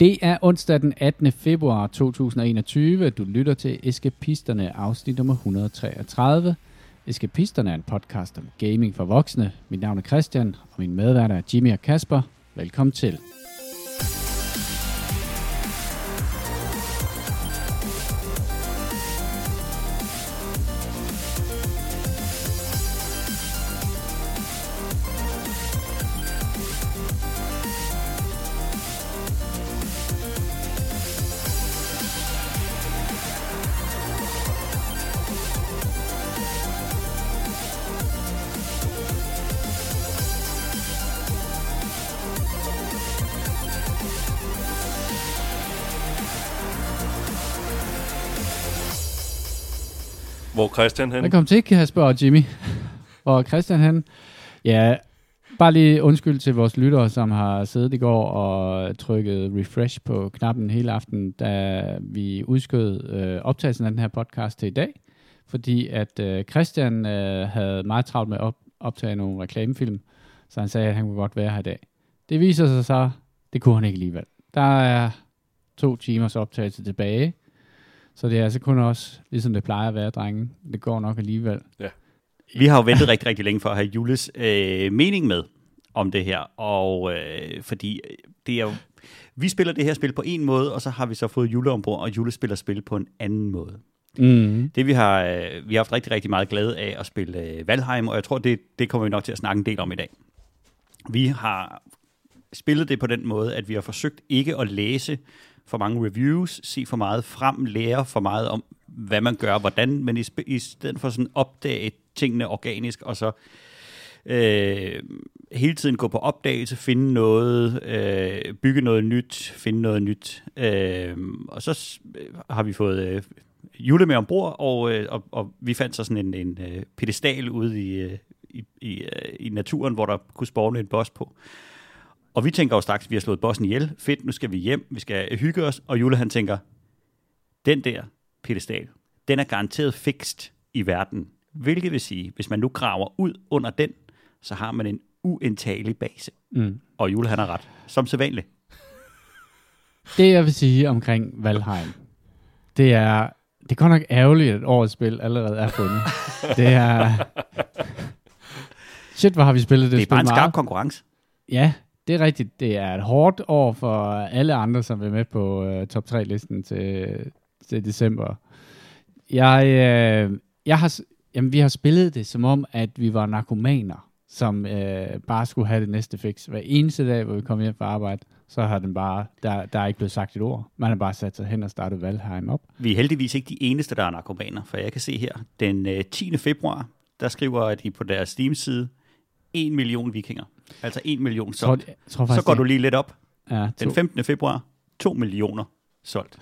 Det er onsdag den 18. februar 2021. Du lytter til Eskapisterne, afsnit nummer 133. Eskapisterne er en podcast om gaming for voksne. Mit navn er Christian, og min medværter er Jimmy og Kasper. Velkommen til. Christian Christian han... Velkommen til, Kasper og Jimmy. Og Christian han, ja, bare lige undskyld til vores lyttere, som har siddet i går og trykket refresh på knappen hele aften, da vi udskød øh, optagelsen af den her podcast til i dag. Fordi at øh, Christian øh, havde meget travlt med at op, optage nogle reklamefilm, så han sagde, at han kunne godt være her i dag. Det viser sig så, det kunne han ikke alligevel. Der er to timers optagelse tilbage, så det er altså kun også, ligesom det plejer at være, drenge. Det går nok alligevel. Vi har jo ventet rigtig, rigtig længe for at have Jules øh, mening med om det her, og øh, fordi det er jo, vi spiller det her spil på en måde, og så har vi så fået Jule ombord, og Jule spiller spil på en anden måde. Mm. Det vi har, øh, vi har haft rigtig, rigtig meget glæde af at spille øh, Valheim, og jeg tror, det, det kommer vi nok til at snakke en del om i dag. Vi har spillet det på den måde, at vi har forsøgt ikke at læse for mange reviews, se for meget frem, lære for meget om, hvad man gør, hvordan, men i, sp- i stedet for sådan opdage tingene organisk, og så øh, hele tiden gå på opdagelse, finde noget, øh, bygge noget nyt, finde noget nyt. Øh, og så har vi fået øh, Jule med ombord, og, øh, og, og vi fandt så sådan en, en øh, pedestal ude i, øh, i, i, øh, i naturen, hvor der kunne spawne en boss på. Og vi tænker jo straks, vi har slået bossen ihjel. Fedt, nu skal vi hjem, vi skal hygge os. Og Jule han tænker, den der pedestal, den er garanteret fikst i verden. Hvilket vil sige, hvis man nu graver ud under den, så har man en uindtagelig base. Mm. Og Jule han har ret, som sædvanligt. Det jeg vil sige omkring Valheim, det er, det er godt nok ærgerligt, at årets spil allerede er fundet. det er... Shit, hvor har vi spillet det, Det er spil bare en skarp meget. konkurrence. Ja, det er rigtigt. Det er et hårdt år for alle andre, som er med på uh, top 3-listen til, til december. Jeg, uh, jeg har, jamen, vi har spillet det som om, at vi var narkomaner, som uh, bare skulle have det næste fix. Hver eneste dag, hvor vi kom hjem fra arbejde, så har den bare, der, der er ikke blevet sagt et ord. Man har bare sat sig hen og startet Valheim op. Vi er heldigvis ikke de eneste, der er narkomaner, for jeg kan se her, den øh, 10. februar, der skriver de på deres Steam-side, 1 million vikinger. Altså 1 million tror, solgt. jeg tror Så går det- du lige lidt op. Ja, Den to- 15. februar, 2 millioner solgt.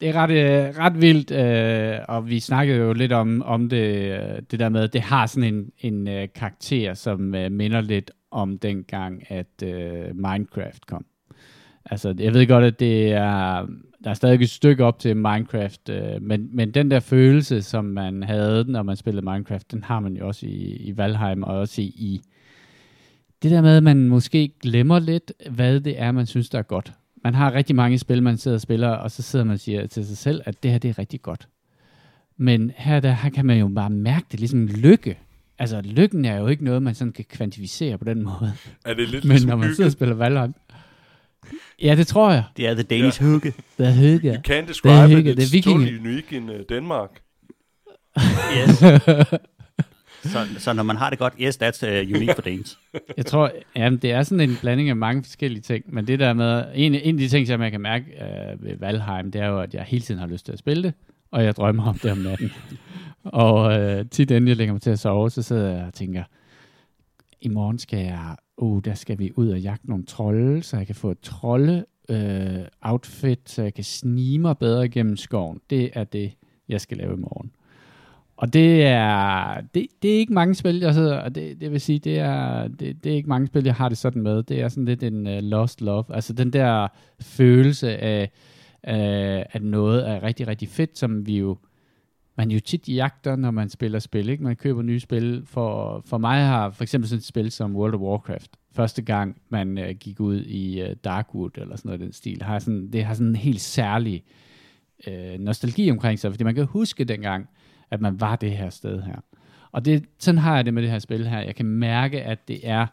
Det er ret, øh, ret vildt, øh, og vi snakkede jo lidt om, om det, øh, det der med, at det har sådan en, en øh, karakter, som øh, minder lidt om dengang, at øh, Minecraft kom. Altså, jeg ved godt, at det er, der er stadig et stykke op til Minecraft, øh, men, men den der følelse, som man havde, når man spillede Minecraft, den har man jo også i, i Valheim, og også i, i det der med, at man måske glemmer lidt, hvad det er, man synes, der er godt. Man har rigtig mange spil, man sidder og spiller, og så sidder man og siger til sig selv, at det her det er rigtig godt. Men her, der, her kan man jo bare mærke det, ligesom lykke. Altså, lykken er jo ikke noget, man sådan kan kvantificere på den måde. Er det lidt Men ligesom når man hygge? sidder og spiller Valheim... Ja, det tror jeg. Det er The Danish ja. hygge. Det er hygge. You can't Det er describe hygge, it. det er It's totally unique in uh, Denmark. Yes. så, så når man har det godt, yes, that's uh, unique for Danes. Jeg tror, jamen, det er sådan en blanding af mange forskellige ting, men det der med, en, en af de ting, som jeg kan mærke øh, ved Valheim, det er jo, at jeg hele tiden har lyst til at spille det, og jeg drømmer om det om natten. og øh, tit inden jeg lægger mig til at sove, så sidder jeg og tænker, i morgen skal jeg, uh, der skal vi ud og jagte nogle trolde, så jeg kan få et trolde øh, outfit, så jeg kan snige mig bedre gennem skoven. Det er det, jeg skal lave i morgen. Og det er, det, det er ikke mange spil, jeg sidder, og det, det vil sige, det er, det, det er ikke mange spil, jeg har det sådan med. Det er sådan lidt en uh, lost love. Altså den der følelse af, uh, at noget er rigtig, rigtig fedt, som vi jo man jo tit jagter, når man spiller spil. Ikke? Man køber nye spil. For, for mig har for eksempel sådan et spil som World of Warcraft, første gang man uh, gik ud i uh, Darkwood eller sådan noget den stil, har sådan, det har sådan en helt særlig uh, nostalgi omkring sig, fordi man kan huske dengang, at man var det her sted her. Og det, sådan har jeg det med det her spil her. Jeg kan mærke, at det er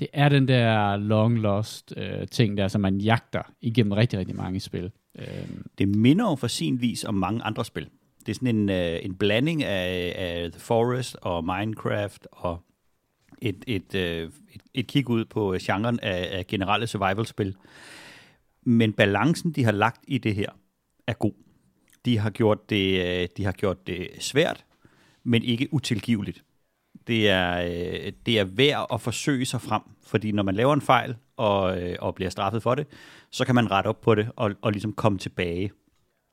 det er den der long lost øh, ting der, som man jagter igennem rigtig, rigtig mange spil. Øh. Det minder jo for sin vis om mange andre spil. Det er sådan en, øh, en blanding af, af The Forest og Minecraft og et, et, øh, et, et kig ud på øh, genren af, af generelle survival-spil. Men balancen, de har lagt i det her, er god. De har gjort det, øh, de har gjort det svært, men ikke utilgiveligt. Det er, øh, det er værd at forsøge sig frem, fordi når man laver en fejl og, øh, og bliver straffet for det, så kan man rette op på det og, og ligesom komme tilbage.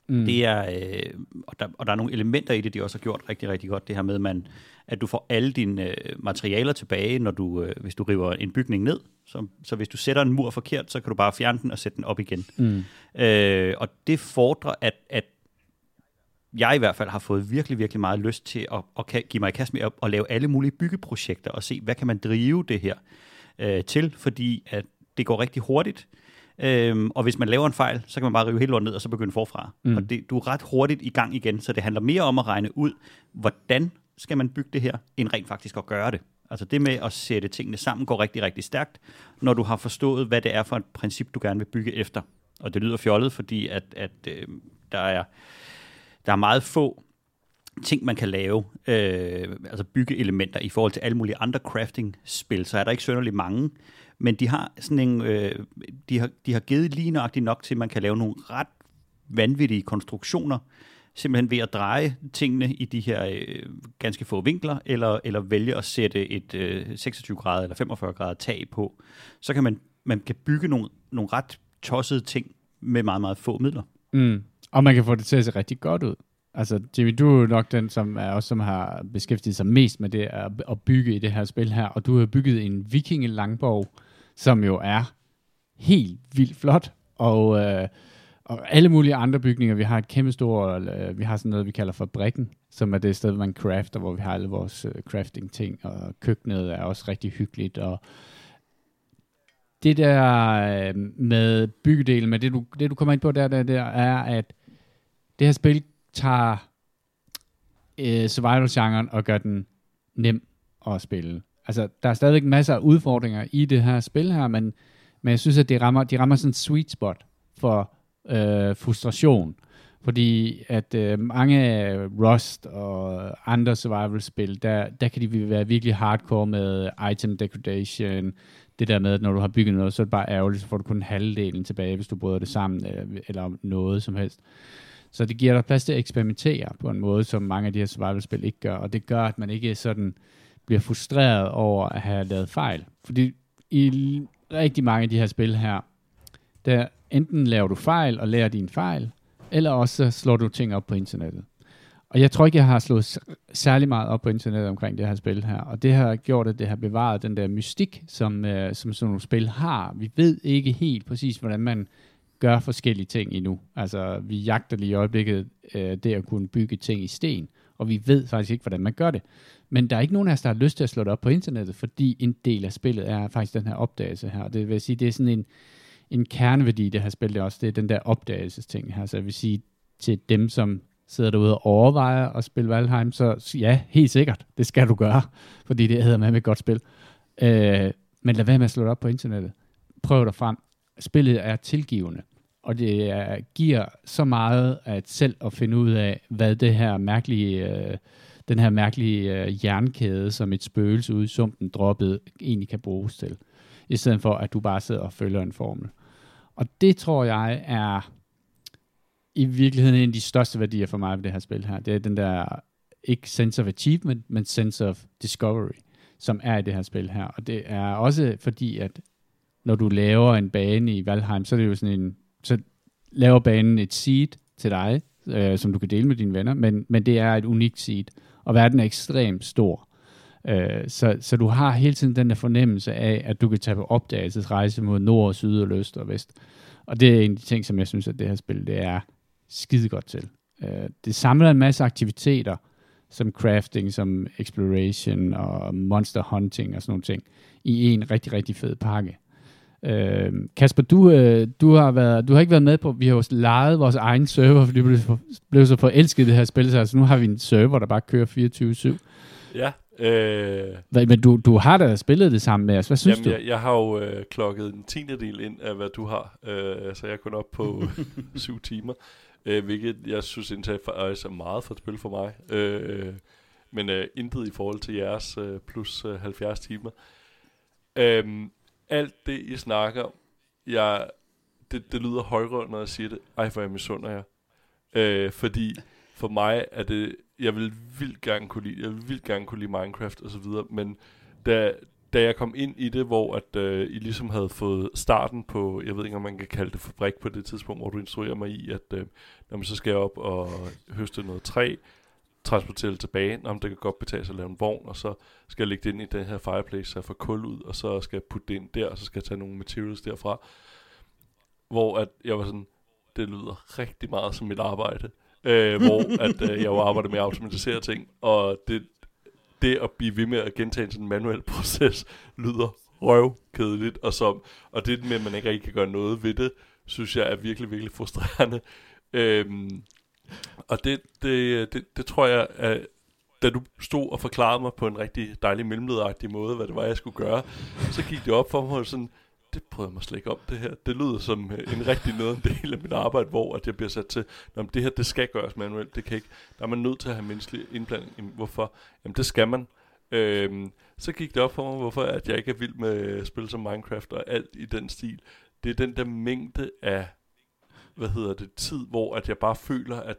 Mm. Det er, øh, og, der, og der er nogle elementer i det, de også har gjort rigtig, rigtig godt. Det her med, man, at du får alle dine øh, materialer tilbage, når du, øh, hvis du river en bygning ned. Så, så hvis du sætter en mur forkert, så kan du bare fjerne den og sætte den op igen. mm. Øh, og det fordrer, at, at jeg i hvert fald har fået virkelig, virkelig meget lyst til at, at give mig i kast med at, at lave alle mulige byggeprojekter og se, hvad kan man drive det her øh, til, fordi at det går rigtig hurtigt. Øhm, og hvis man laver en fejl, så kan man bare rive hele lortet ned og så begynde forfra. Mm. Og det, du er ret hurtigt i gang igen, så det handler mere om at regne ud, hvordan skal man bygge det her, end rent faktisk at gøre det. Altså det med at sætte tingene sammen går rigtig, rigtig stærkt, når du har forstået, hvad det er for et princip, du gerne vil bygge efter. Og det lyder fjollet, fordi at, at øh, der, er, der er meget få ting, man kan lave, øh, altså byggeelementer i forhold til alle mulige andre crafting-spil, så er der ikke sønderlig mange, men de har sådan en, øh, de, har, de har givet lige nøjagtigt nok til, at man kan lave nogle ret vanvittige konstruktioner, simpelthen ved at dreje tingene i de her øh, ganske få vinkler, eller, eller vælge at sætte et øh, 26 grader eller 45 grader tag på, så kan man, man kan bygge nogle, nogle ret tossede ting med meget, meget få midler. Mm. Og man kan få det til at se rigtig godt ud. Altså, Jimmy, du er nok den, som er også som har beskæftiget sig mest med det at, at bygge i det her spil her, og du har bygget en vikingelangborg, som jo er helt vildt flot, og, øh, og alle mulige andre bygninger. Vi har et kæmpe stort, øh, vi har sådan noget, vi kalder fabrikken, som er det sted, man crafter, hvor vi har alle vores øh, crafting-ting, og køkkenet er også rigtig hyggeligt, og det der øh, med byggedelen, med det du, det du kommer ind på der, der, der er, at det her spil tager øh, survival-genren og gør den nem at spille. Altså, der er stadigvæk masser af udfordringer i det her spil her, men, men jeg synes, at det rammer, de rammer sådan en sweet spot for øh, frustration. Fordi at øh, mange Rust og andre survival-spil, der, der kan de være virkelig hardcore med item degradation, det der med, at når du har bygget noget, så er det bare ærgerligt, så får du kun halvdelen tilbage, hvis du bryder det sammen, eller, eller noget som helst. Så det giver dig plads til at eksperimentere på en måde, som mange af de her survival-spil ikke gør, og det gør, at man ikke sådan bliver frustreret over at have lavet fejl. Fordi i rigtig mange af de her spil her, der enten laver du fejl og lærer din fejl, eller også slår du ting op på internettet. Og jeg tror ikke, jeg har slået særlig meget op på internettet omkring det her spil her. Og det har gjort, at det har bevaret den der mystik, som, øh, som sådan nogle spil har. Vi ved ikke helt præcis, hvordan man gør forskellige ting endnu. Altså, vi jagter lige i øjeblikket øh, det at kunne bygge ting i sten, og vi ved faktisk ikke, hvordan man gør det. Men der er ikke nogen af os, der har lyst til at slå det op på internettet, fordi en del af spillet er faktisk den her opdagelse her. Det vil sige, det er sådan en, en kerneværdi det her spil, det er også det er den der opdagelsesting her. Så jeg vil sige til dem, som sidder derude og overvejer at spille Valheim, så ja, helt sikkert, det skal du gøre, fordi det hedder med et godt spil. Øh, men lad være med at slå det op på internettet. Prøv dig frem. Spillet er tilgivende, og det er, giver så meget at selv at finde ud af, hvad det her mærkelige, øh, den her mærkelige øh, jernkæde, som et spøgelse ude i sumpen droppet, egentlig kan bruges til. I stedet for, at du bare sidder og følger en formel. Og det tror jeg er i virkeligheden en af de største værdier for mig ved det her spil her. Det er den der, ikke sense of achievement, men sense of discovery, som er i det her spil her. Og det er også fordi, at når du laver en bane i Valheim, så er det jo sådan en, så laver banen et seed til dig, øh, som du kan dele med dine venner, men, men det er et unikt seed, og verden er ekstremt stor. Øh, så, så du har hele tiden den der fornemmelse af, at du kan tage på opdagelsesrejse mod nord, syd og øst og vest. Og det er en af de ting, som jeg synes, at det her spil, det er skide godt til. Øh, det samler en masse aktiviteter, som crafting, som exploration og monster hunting og sådan nogle ting, i en rigtig, rigtig fed pakke. Øh, Kasper, du, øh, du, har været, du har ikke været med på, vi har jo lejet vores egen server, fordi vi blev, blev så forelsket i det her spil, så altså nu har vi en server, der bare kører 24-7. Ja. Øh, Hvad, men du, du har da spillet det sammen med os. Hvad synes jamen, du? jeg, jeg har jo øh, klokket en tiende del ind af, hvad du har, øh, så jeg er kun op på syv timer, øh, hvilket jeg synes indtil faktisk er meget for et spil for mig. Øh, men øh, intet i forhold til jeres øh, plus øh, 70 timer. Øh, alt det, I snakker om, jeg, det, det lyder højere, når jeg siger det. Ej, hvor jeg misunder jer. Øh, fordi for mig er det, jeg vil vildt gerne kunne lide, jeg vil vildt gerne kunne lide Minecraft og så videre, men da, da jeg kom ind i det, hvor at øh, I ligesom havde fået starten på, jeg ved ikke om man kan kalde det fabrik på det tidspunkt, hvor du instruerer mig i, at øh, når man så skal jeg op og høste noget træ, transportere det tilbage, om det kan godt betale sig at lave en vogn, og så skal jeg lægge det ind i den her fireplace, så jeg får kul ud, og så skal jeg putte det ind der, og så skal jeg tage nogle materials derfra. Hvor at jeg var sådan, det lyder rigtig meget som mit arbejde. Øh, hvor at øh, jeg jo arbejder med at automatisere ting, og det, det at blive ved med at gentage sådan en manuel proces, lyder røvkedeligt, og, som, og det med, at man ikke rigtig kan gøre noget ved det, synes jeg er virkelig, virkelig frustrerende. Øhm, og det, det, det, det tror jeg, at da du stod og forklarede mig på en rigtig dejlig mellemlederagtig måde, hvad det var, jeg skulle gøre, så gik det op for mig sådan, det prøver jeg mig slet ikke om det her. Det lyder som øh, en rigtig noget del af mit arbejde, hvor at jeg bliver sat til, Nå, det her, det skal gøres manuelt, det kan ikke. Der er man nødt til at have menneskelig indblanding. Jamen, hvorfor? Jamen, det skal man. Øhm, så gik det op for mig, hvorfor at jeg ikke er vild med spil som Minecraft og alt i den stil. Det er den der mængde af, hvad hedder det, tid, hvor at jeg bare føler, at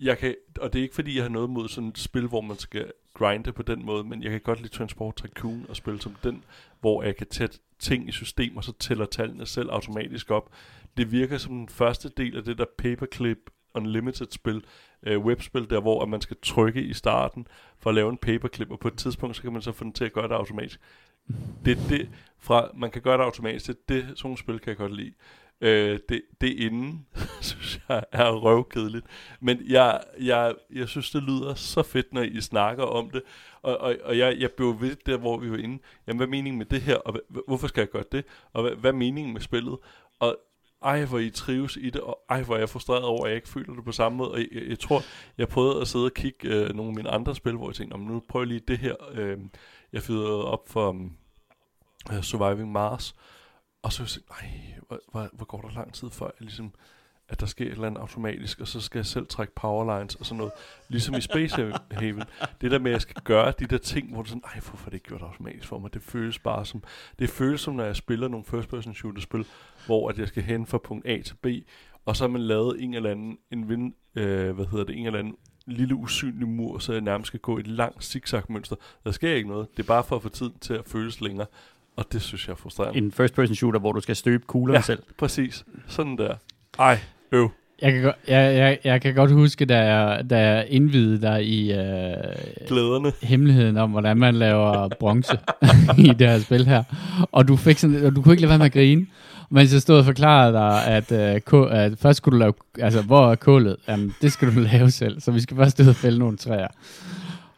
jeg kan, og det er ikke fordi, jeg har noget mod sådan et spil, hvor man skal grinde på den måde, men jeg kan godt lide Transport Tycoon og spille som den, hvor jeg kan tætte ting i systemer, og så tæller tallene selv automatisk op. Det virker som den første del af det der Paperclip Unlimited-spil, øh, webspil, der hvor at man skal trykke i starten for at lave en paperclip, og på et tidspunkt, så kan man så få den til at gøre det automatisk. Det, det, fra, man kan gøre det automatisk, det, det sådan nogle spil kan jeg godt lide. Øh, det, det inden, synes jeg, er røvkedeligt. Men jeg, jeg, jeg synes, det lyder så fedt, når I snakker om det. Og, og, og jeg, jeg blev ved der, hvor vi var inde. Jamen, hvad er meningen med det her? Og hvad, hvorfor skal jeg gøre det? Og hvad, hvad er meningen med spillet? Og ej, hvor I trives i det, og ej, hvor er frustreret over, at jeg ikke føler det på samme måde. Og jeg, jeg, jeg tror, jeg prøvede at sidde og kigge øh, nogle af mine andre spil, hvor jeg tænkte, nu prøver jeg lige det her. Øh, jeg fyrede op for um, Surviving Mars, og så jeg nej, hvor, hvor, hvor går der lang tid før, jeg ligesom, at der sker et eller andet automatisk, og så skal jeg selv trække powerlines og sådan noget. Ligesom i Space Haven. Det der med, at jeg skal gøre de der ting, hvor du sådan, nej, hvorfor er det ikke gjort automatisk for mig? Det føles bare som, det føles som, når jeg spiller nogle first person shooter spil, hvor at jeg skal hen fra punkt A til B, og så har man lavet en eller anden, en vind, øh, hvad hedder det, en eller anden lille usynlig mur, så jeg nærmest skal gå i et langt zigzag-mønster. Der sker ikke noget. Det er bare for at få tiden til at føles længere. Og det synes jeg er frustrerende. En first-person shooter, hvor du skal støbe kuglerne Ja. selv. Præcis. Sådan der. Ej, øv. Jeg kan, godt, jeg, jeg, jeg kan godt huske, da jeg, da jeg indvidede dig i øh, Glæderne. hemmeligheden om, hvordan man laver bronze i det her spil her. Og du, fik sådan, og du kunne ikke lade være med at grine. Mens jeg stod og forklarede dig, at, øh, kå, at først skulle du lave, altså hvor er kålet? Jamen, det skal du lave selv, så vi skal først ud og fælde nogle træer.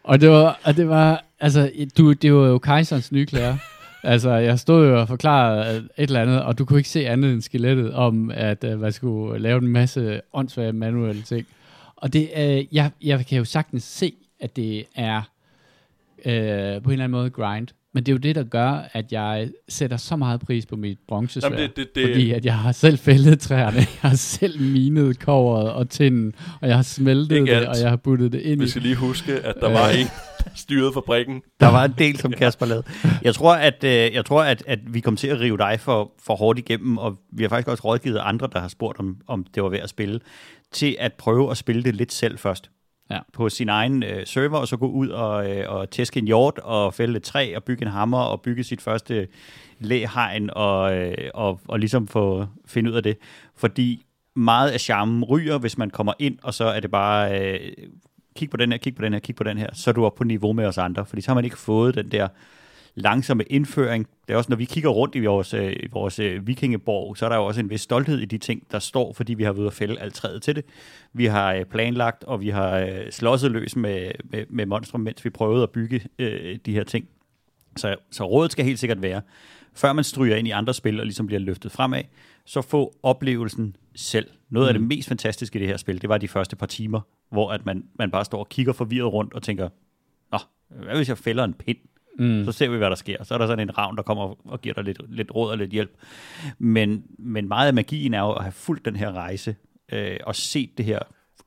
Og det var, og det var altså, du, det var jo kejserens nye klæder. Altså, jeg stod jo og forklarede et eller andet, og du kunne ikke se andet end skelettet om, at uh, man skulle lave en masse åndssvage manuelle ting. Og det, uh, jeg, jeg kan jo sagtens se, at det er uh, på en eller anden måde grind. Men det er jo det, der gør, at jeg sætter så meget pris på mit bronzesvær. Jamen, det- det- det- Fordi at jeg har selv fældet træerne, jeg har selv minet coveret og tinden, og jeg har smeltet det, og jeg har puttet det ind Vi i. skal lige huske, at der var en, styrede fabrikken. Der var en del, som Kasper lavede. Jeg tror, at, øh, jeg tror, at, at vi kom til at rive dig for, for hårdt igennem, og vi har faktisk også rådgivet andre, der har spurgt, om, om det var værd at spille, til at prøve at spille det lidt selv først. Ja. På sin egen øh, server, og så gå ud og, øh, og tæske en hjort, og fælde et træ, og bygge en hammer, og bygge sit første læhegn, og, øh, og, og ligesom få finde ud af det. Fordi meget af charmen ryger, hvis man kommer ind, og så er det bare, øh, kig på den her, kig på den her, kig på den her, så er du oppe på niveau med os andre, fordi så har man ikke fået den der langsomme indføring. Det er også, når vi kigger rundt i vores, øh, i vores øh, vikingeborg, så er der jo også en vis stolthed i de ting, der står, fordi vi har været at fælde alt træet til det. Vi har øh, planlagt, og vi har øh, slåsset løs med, med, med monstre, mens vi prøvede at bygge øh, de her ting. Så, så rådet skal helt sikkert være, før man stryger ind i andre spil og ligesom bliver løftet fremad, så få oplevelsen selv. Noget mm. af det mest fantastiske i det her spil, det var de første par timer, hvor at man, man bare står og kigger forvirret rundt og tænker, Nå, hvad hvis jeg fælder en pind? Mm. Så ser vi, hvad der sker. Så er der sådan en ravn, der kommer og giver dig lidt, lidt råd og lidt hjælp. Men, men meget af magien er jo at have fulgt den her rejse øh, og set det her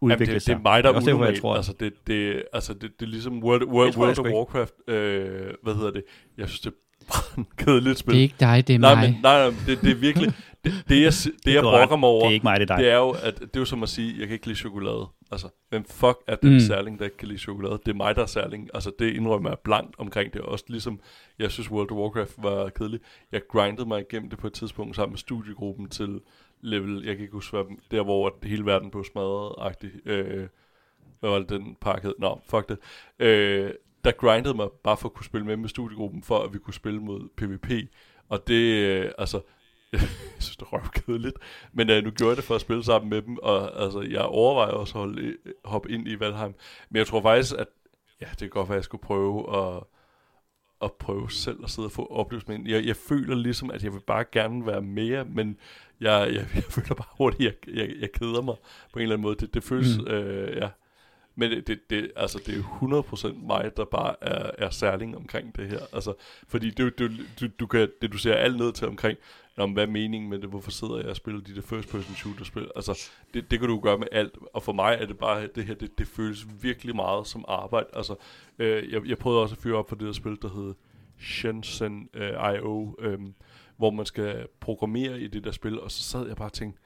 udvikle Jamen, det, sig. det er mig, der er unormal. jeg tror. Altså, det, det, altså det, det er ligesom World, World, tror World of. Warcraft. Øh, hvad hedder det? Jeg synes, det er kedeligt spil. Det er ikke dig, det er nej, mig. men, nej, nej, det, det er virkelig... Det, det jeg, si- det, jeg brokker mig over, Det er ikke mig, det er dig. det er jo, at det er jo som at sige, jeg kan ikke lide chokolade. Altså, hvem fuck er den Mm. særling, der ikke kan lide chokolade? Det er mig, der er særling. Altså, det indrømmer jeg blankt omkring det. Også ligesom, jeg synes World of Warcraft var kedelig. Jeg grindede mig igennem det på et tidspunkt sammen med studiegruppen til level, jeg kan ikke huske, hvad, der hvor hele verden blev smadret-agtig. Øh, hvad var det, den hed? Nå, fuck det. Øh, der grindede mig bare for at kunne spille med med studiegruppen, for at vi kunne spille mod PvP. Og det, øh, altså, jeg synes, det er røvkedeligt. Men øh, nu gjorde jeg det for at spille sammen med dem, og altså, jeg overvejer også at holde, hoppe ind i Valheim. Men jeg tror faktisk, at ja, det kan godt være, at jeg skulle prøve at, at prøve selv at sidde og få oplevelsen. Jeg, jeg føler ligesom, at jeg vil bare gerne være mere, men jeg, jeg, jeg føler bare hurtigt, at jeg, jeg, jeg keder mig på en eller anden måde. Det, det føles, mm. øh, ja. Men det, det, det, altså, det er 100% mig, der bare er, er særling omkring det her. Altså, fordi du, du, du, du kan, det, du ser alt ned til omkring, om hvad er meningen med det? Hvorfor sidder jeg og spiller de der first person shooter spil? Altså, det, det kan du gøre med alt. Og for mig er det bare, det her, det, det føles virkelig meget som arbejde. Altså, øh, jeg, jeg prøvede også at fyre op på det der spil, der hedder Shenzhen øh, IO, øh, hvor man skal programmere i det der spil, og så sad jeg bare og tænkte,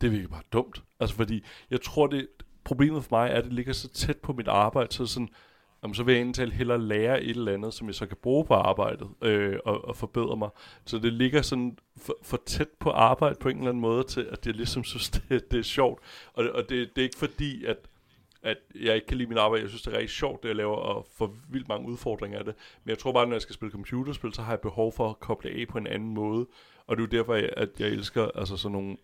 det virker bare dumt. Altså, fordi jeg tror, det problemet for mig er, at det ligger så tæt på mit arbejde, så sådan, jamen, så vil jeg egentlig hellere lære et eller andet, som jeg så kan bruge på arbejdet øh, og, og forbedre mig. Så det ligger sådan for, for tæt på arbejde på en eller anden måde til, at jeg ligesom synes, det, det er sjovt. Og, og det, det er ikke fordi, at, at jeg ikke kan lide mit arbejde. Jeg synes, det er rigtig sjovt, det jeg laver, og får vildt mange udfordringer af det. Men jeg tror bare, når jeg skal spille computerspil, så har jeg behov for at koble af på en anden måde. Og det er jo derfor, at jeg elsker altså sådan nogle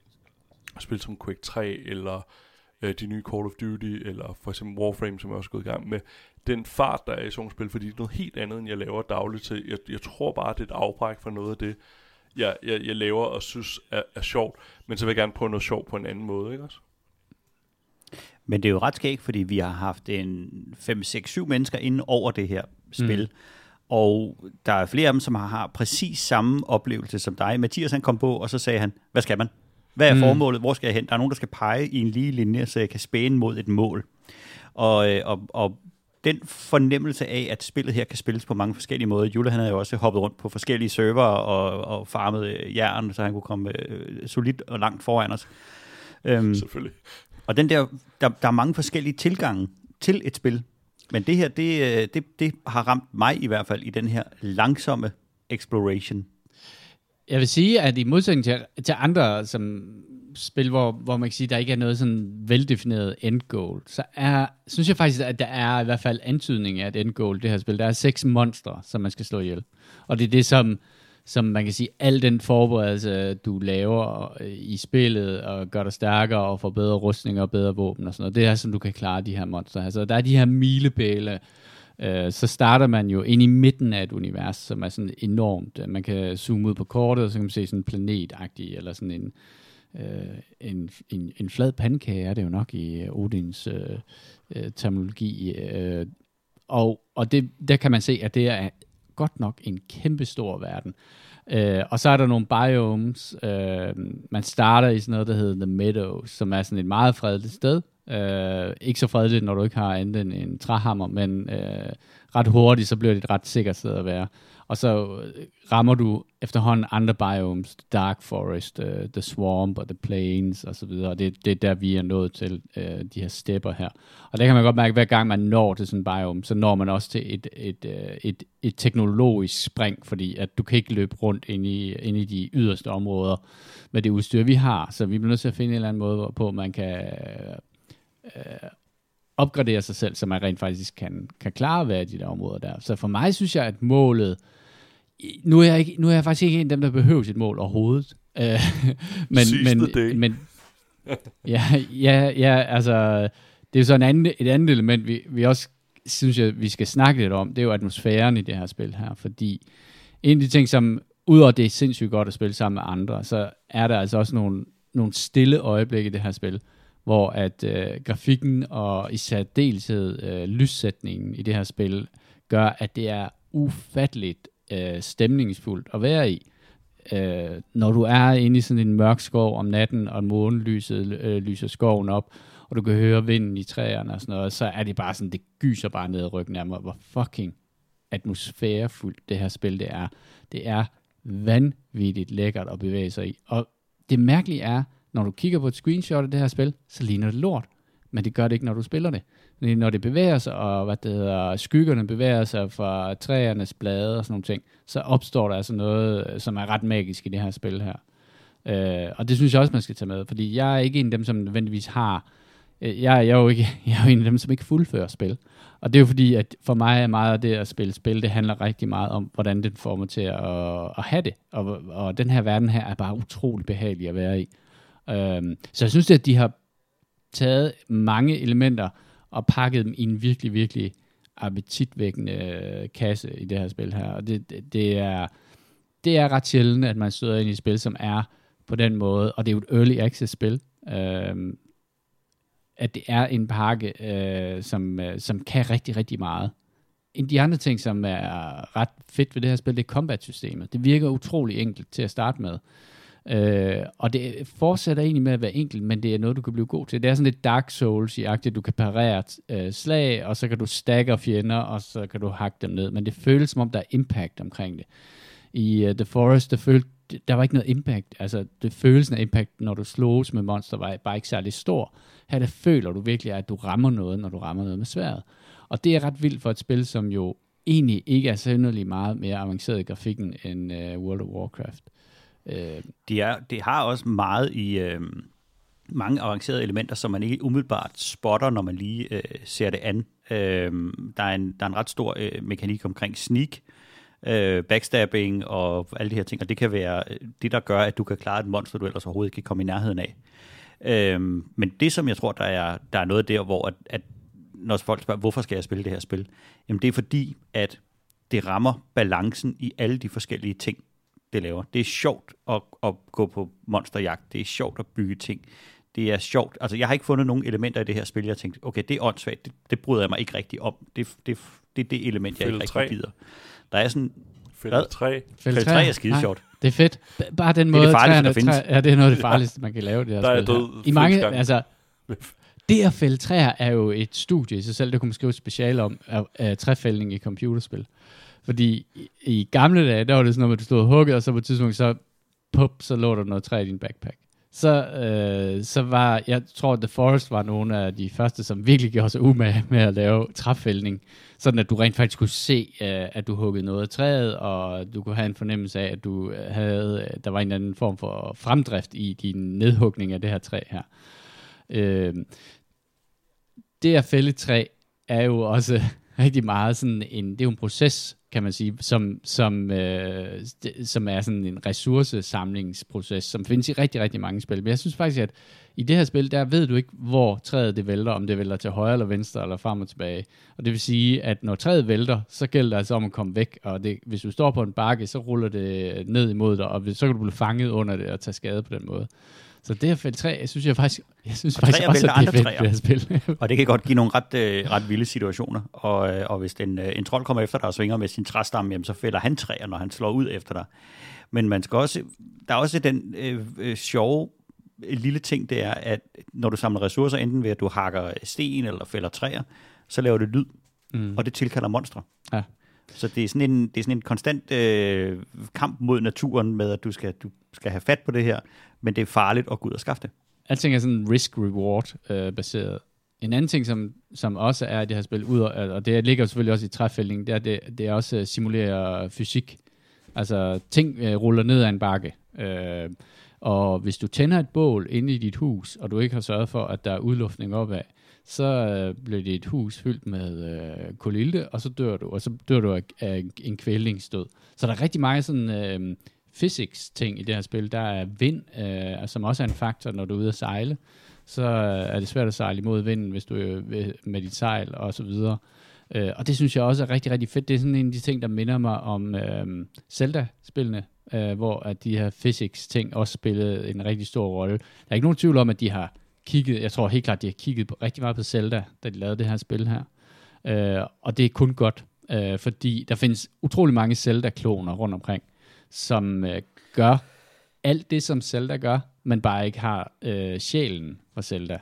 spil som Quake 3, eller øh, de nye Call of Duty, eller for eksempel Warframe, som jeg også er gået i gang med. Den fart, der er i sådan nogle spil, fordi det er noget helt andet, end jeg laver dagligt til. Jeg, jeg tror bare, det er et afbræk for noget af det, jeg, jeg, jeg laver og synes er, er sjovt. Men så vil jeg gerne prøve noget sjovt på en anden måde, ikke også? Men det er jo ret skægt, fordi vi har haft en 5, 6, 7 mennesker inde over det her spil. Mm. Og der er flere af dem, som har, har præcis samme oplevelse som dig. Mathias han kom på, og så sagde han, hvad skal man? Hvad er Mm. formålet? Hvor skal jeg hen? Der er nogen, der skal pege i en lige linje, så jeg kan spæne mod et mål. Og, øh, og, og den fornemmelse af, at spillet her kan spilles på mange forskellige måder. Jule han havde jo også hoppet rundt på forskellige server og, og farmet øh, jern, så han kunne komme øh, solidt og langt foran os. Øhm, Selvfølgelig. og den der, der, der er mange forskellige tilgange til et spil. Men det her, det, øh, det, det har ramt mig i hvert fald i den her langsomme exploration. Jeg vil sige, at i modsætning til, til andre som spil, hvor, hvor man kan sige, at der ikke er noget sådan veldefineret endgoal, så er, synes jeg faktisk, at der er i hvert fald antydning af et endgoal, det her spil. Der er seks monstre, som man skal slå ihjel. Og det er det, som, som man kan sige, al den forberedelse, du laver øh, i spillet, og gør dig stærkere, og får bedre rustninger og bedre våben og sådan noget, det er som du kan klare de her monstre. Altså, der er de her milepæle, Øh, Øh, så starter man jo ind i midten af et univers, som er sådan enormt. Øh, man kan zoome ud på kortet, og så kan man se sådan en planetagtig, eller sådan en, øh, en, en, en flad pandekage, er det jo nok i øh, Odins øh, øh, terminologi. Øh, og og det, der kan man se, at det er godt nok en kæmpe stor verden. Øh, Øh, og så er der nogle biomes. Øh, man starter i sådan noget, der hedder The Meadows, som er sådan et meget fredeligt sted. Øh, ikke så fredeligt, når du ikke har andet end en træhammer, men øh, ret hurtigt, så bliver det et ret sikkert sted at være. Og så øh, rammer du efterhånden andre biomes, Dark Forest, uh, The Swamp og The Plains og så videre. Og det, det er der, vi er nået til uh, de her stepper her. Og der kan man godt mærke, at hver gang man når til sådan en biome, så når man også til et, et, uh, et, et teknologisk spring, fordi at du kan ikke løbe rundt ind i, ind i de yderste områder med det udstyr, vi har. Så vi bliver nødt til at finde en eller anden måde, hvorpå man kan øh, opgradere sig selv, så man rent faktisk kan, kan klare at være i de der områder der. Så for mig synes jeg, at målet nu er, jeg ikke, nu er jeg faktisk ikke en af dem, der behøver sit mål overhovedet. Øh, men, Seize men, day. men, ja, ja, ja, altså, det er så en anden, et andet element, vi, vi også synes, jeg, vi skal snakke lidt om, det er jo atmosfæren i det her spil her, fordi en af de ting, som udover det er sindssygt godt at spille sammen med andre, så er der altså også nogle, nogle stille øjeblikke i det her spil, hvor at øh, grafikken og i særdeleshed øh, lyssætningen i det her spil gør, at det er ufatteligt øh, stemningsfuldt at være i. Øh, når du er inde i sådan en mørk skov om natten, og månelyset øh, lyser skoven op, og du kan høre vinden i træerne og sådan noget, så er det bare sådan, det gyser bare ned i ryggen af mig, hvor fucking atmosfærefuldt det her spil det er. Det er vanvittigt lækkert at bevæge sig i. Og det mærkelige er, når du kigger på et screenshot af det her spil, så ligner det lort. Men det gør det ikke, når du spiller det. Når det bevæger sig, og hvad det hedder, skyggerne bevæger sig fra træernes blade og sådan nogle ting, så opstår der altså noget, øh, som er ret magisk i det her spil her. Øh, og det synes jeg også, man skal tage med, fordi jeg er ikke en af dem, som nødvendigvis har Øh, jeg, jeg, er jo ikke, jeg er jo en af dem, som ikke fuldfører spil. Og det er jo fordi, at for mig er meget af det at spille spil, det handler rigtig meget om, hvordan det får mig til at, at have det. Og, og den her verden her er bare utrolig behagelig at være i. Øhm, så jeg synes, at de har taget mange elementer og pakket dem i en virkelig, virkelig appetitvækkende øh, kasse i det her spil her. Og det, det, det, er, det er ret sjældent, at man støder ind i et spil, som er på den måde, og det er jo et early access spil, øhm, at det er en pakke, øh, som, øh, som kan rigtig, rigtig meget. En af de andre ting, som er ret fedt ved det her spil, det er combat-systemet. Det virker utrolig enkelt til at starte med. Øh, og det fortsætter egentlig med at være enkelt, men det er noget, du kan blive god til. Det er sådan lidt Dark Souls-agtigt. Du kan parere øh, slag, og så kan du stagger fjender, og så kan du hakke dem ned. Men det føles som om, der er impact omkring det. I uh, The Forest, der, følte, der var ikke noget impact. Altså, det følelsen af impact, når du slås med monster, var bare ikke særlig stor. Her der føler du virkelig, at du rammer noget, når du rammer noget med sværet. Og det er ret vildt for et spil, som jo egentlig ikke er synderligt meget mere avanceret i grafikken end uh, World of Warcraft. Øh, det, er, det har også meget i øh, mange avancerede elementer, som man ikke umiddelbart spotter, når man lige øh, ser det an. Øh, der, er en, der er en ret stor øh, mekanik omkring sneak, øh, backstabbing og alle de her ting, og det kan være øh, det, der gør, at du kan klare et monster, du ellers overhovedet ikke kan komme i nærheden af. Øh, men det, som jeg tror, der er, der er noget der, hvor at, at når folk spørger, hvorfor skal jeg spille det her spil? Jamen det er fordi, at det rammer balancen i alle de forskellige ting, det laver. Det er sjovt at, at gå på monsterjagt. Det er sjovt at bygge ting. Det er sjovt. Altså, jeg har ikke fundet nogen elementer i det her spil, jeg tænkte, okay, det er åndssvagt. Det, det bryder jeg mig ikke rigtig om. Det, det, det er det element, jeg Fælde ikke tre. rigtig gider. Der er sådan... Fælde 3. Fælde 3 er skide sjovt. Det er fedt. Bare den Det er måde, det farligste, træerne, træ, ja, det er noget af det farligste, man kan lave det her Der er spil død I mange, gange. altså, det at fælde træer er jo et studie i sig selv, det kunne man skrive et speciale om, af, af træfældning i computerspil. Fordi i, i gamle dage, der var det sådan noget, at du stod og huggede, og så på et tidspunkt, så, pup, så lå der noget træ i din backpack. Så, øh, så var, jeg tror, at The Forest var nogle af de første, som virkelig gjorde sig umage med at lave træfældning, sådan at du rent faktisk kunne se, øh, at du huggede noget af træet, og du kunne have en fornemmelse af, at du øh, havde, øh, der var en eller anden form for fremdrift i din nedhugning af det her træ her. Øh, det at fælde træ er jo også rigtig meget sådan en, det er jo en proces, kan man sige, som, som, øh, som er sådan en ressourcesamlingsproces, som findes i rigtig, rigtig mange spil. Men jeg synes faktisk, at i det her spil, der ved du ikke, hvor træet det vælter, om det vælter til højre eller venstre, eller frem og tilbage. Og det vil sige, at når træet vælter, så gælder det altså om at komme væk, og det, hvis du står på en bakke, så ruller det ned imod dig, og så kan du blive fanget under det og tage skade på den måde. Så det her felt 3, jeg synes jeg faktisk, jeg synes Og faktisk også, at det er fedt, træer. det her spil. Og det kan godt give nogle ret, øh, ret vilde situationer. Og, øh, og hvis en, øh, en trold kommer efter dig og svinger med sin træstamme, jamen, så fælder han træer, når han slår ud efter dig. Men man skal også, der er også den øh, øh, sjove øh, lille ting, det er, at når du samler ressourcer, enten ved at du hakker sten eller fælder træer, så laver det lyd, Mm. og det tilkalder monstre. Ja. Så det er sådan en, det er sådan en konstant øh, kamp mod naturen med, at du skal, du skal have fat på det her, men det er farligt at gå ud og skaffe det. Alting er sådan risk-reward øh, baseret. En anden ting, som, som også er i det her spil, ud, og det ligger selvfølgelig også i træfældning, det er, det, det er også øh, simulerer fysik. Altså, ting øh, ruller ned ad en bakke. Øh, Og hvis du tænder et bål inde i dit hus, og du ikke har sørget for, at der er udluftning opad, så øh, bliver dit hus fyldt med øh, kolilte, og så dør du, og så dør du af, af en kvælningsdød. Så der er rigtig mange sådan øh, physics-ting i det her spil. Der er vind, øh, som også er en faktor, når du er ude at sejle. Så øh, er det svært at sejle imod vinden, hvis du øh, er med dit sejl og så videre. Øh, og det synes jeg også er rigtig, rigtig fedt. Det er sådan en af de ting, der minder mig om øh, Zelda-spillene, øh, hvor at de her physics-ting også spillede en rigtig stor rolle. Der er ikke nogen tvivl om, at de har kigget, jeg tror helt klart, de har kigget på, rigtig meget på Zelda, da de lavede det her spil her. Øh, og det er kun godt, øh, fordi der findes utrolig mange Zelda-kloner rundt omkring, som øh, gør alt det, som Zelda gør, men bare ikke har øh, sjælen fra Zelda.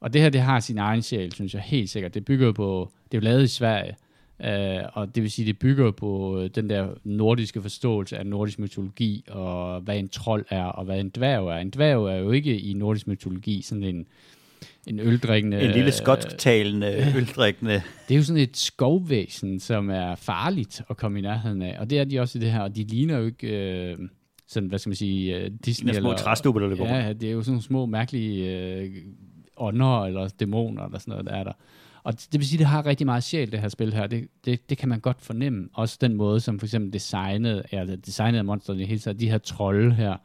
Og det her, det har sin egen sjæl, synes jeg helt sikkert. Det bygger på, det er jo lavet i Sverige, øh, og det vil sige, det bygger på den der nordiske forståelse af nordisk mytologi, og hvad en trold er, og hvad en dværg er. En dværg er jo ikke i nordisk mytologi sådan en, en øldrikkende... En lille skotsktalende øh, øldrikkende... Det er jo sådan et skovvæsen, som er farligt at komme i nærheden af, og det er de også i det her, og de ligner jo ikke... Øh, sådan, hvad skal man sige, uh, Disney. De små træstubber, der løber Ja, det er jo sådan nogle små, mærkelige uh, ånder eller dæmoner eller sådan noget, der er der. Og det vil sige, det har rigtig meget sjæl, det her spil her. Det, det, det kan man godt fornemme. Også den måde, som for eksempel designet, eller designet af monsterne i hele taget, de her trolde her,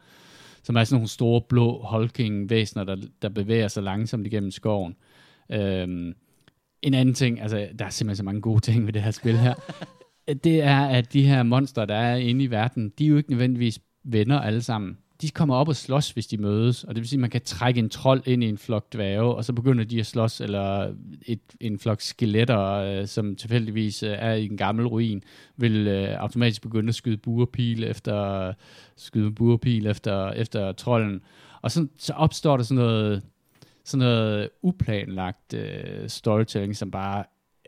som er sådan nogle store blå hulking væsener, der, der bevæger sig langsomt igennem skoven. Øhm, en anden ting, altså der er simpelthen så mange gode ting ved det her spil her, det er, at de her monster, der er inde i verden, de er jo ikke nødvendigvis venner alle sammen de kommer op og slås, hvis de mødes. Og det vil sige, at man kan trække en trold ind i en flok dværge, og så begynder de at slås, eller et, en flok skeletter, øh, som tilfældigvis øh, er i en gammel ruin, vil øh, automatisk begynde at skyde burpil efter, skyde burpil efter, efter trolden. Og så, så opstår der sådan noget, sådan noget uplanlagt øh, storytelling, som bare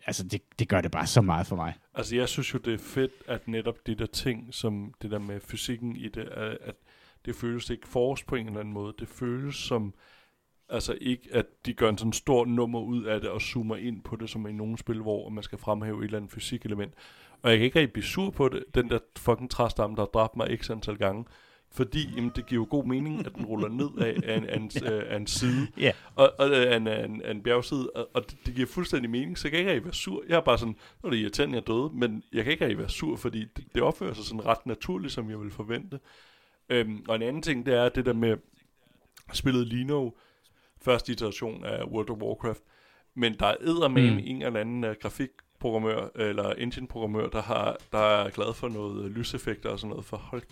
altså det, det gør det bare så meget for mig. Altså jeg synes jo, det er fedt, at netop de der ting, som det der med fysikken i det, at det føles ikke forrest på en eller anden måde. Det føles som, altså ikke, at de gør en sådan stor nummer ud af det og zoomer ind på det, som i nogle spil, hvor man skal fremhæve et eller andet fysikelement. Og jeg kan ikke rigtig blive sur på det, den der fucking træstamme, der har dræbt mig x antal gange. Fordi jamen, det giver jo god mening, at den ruller ned af, af, en, af, en, ja. af en side. Ja. Og, og af, en, af, en, af en bjergside. Og, og det, det giver fuldstændig mening, så jeg kan ikke rigtig være sur. Jeg er bare sådan, nu er det irriterende, jeg døde, men jeg kan ikke rigtig være sur, fordi det, det opfører sig sådan ret naturligt, som jeg vil forvente. Øhm, og en anden ting, det er det der med spillet Lino, første iteration af World of Warcraft, men der er eddermame mm. en eller anden uh, grafikprogrammør, eller engine-programmør, der, har, der er glad for noget lyseffekter og sådan noget, for hold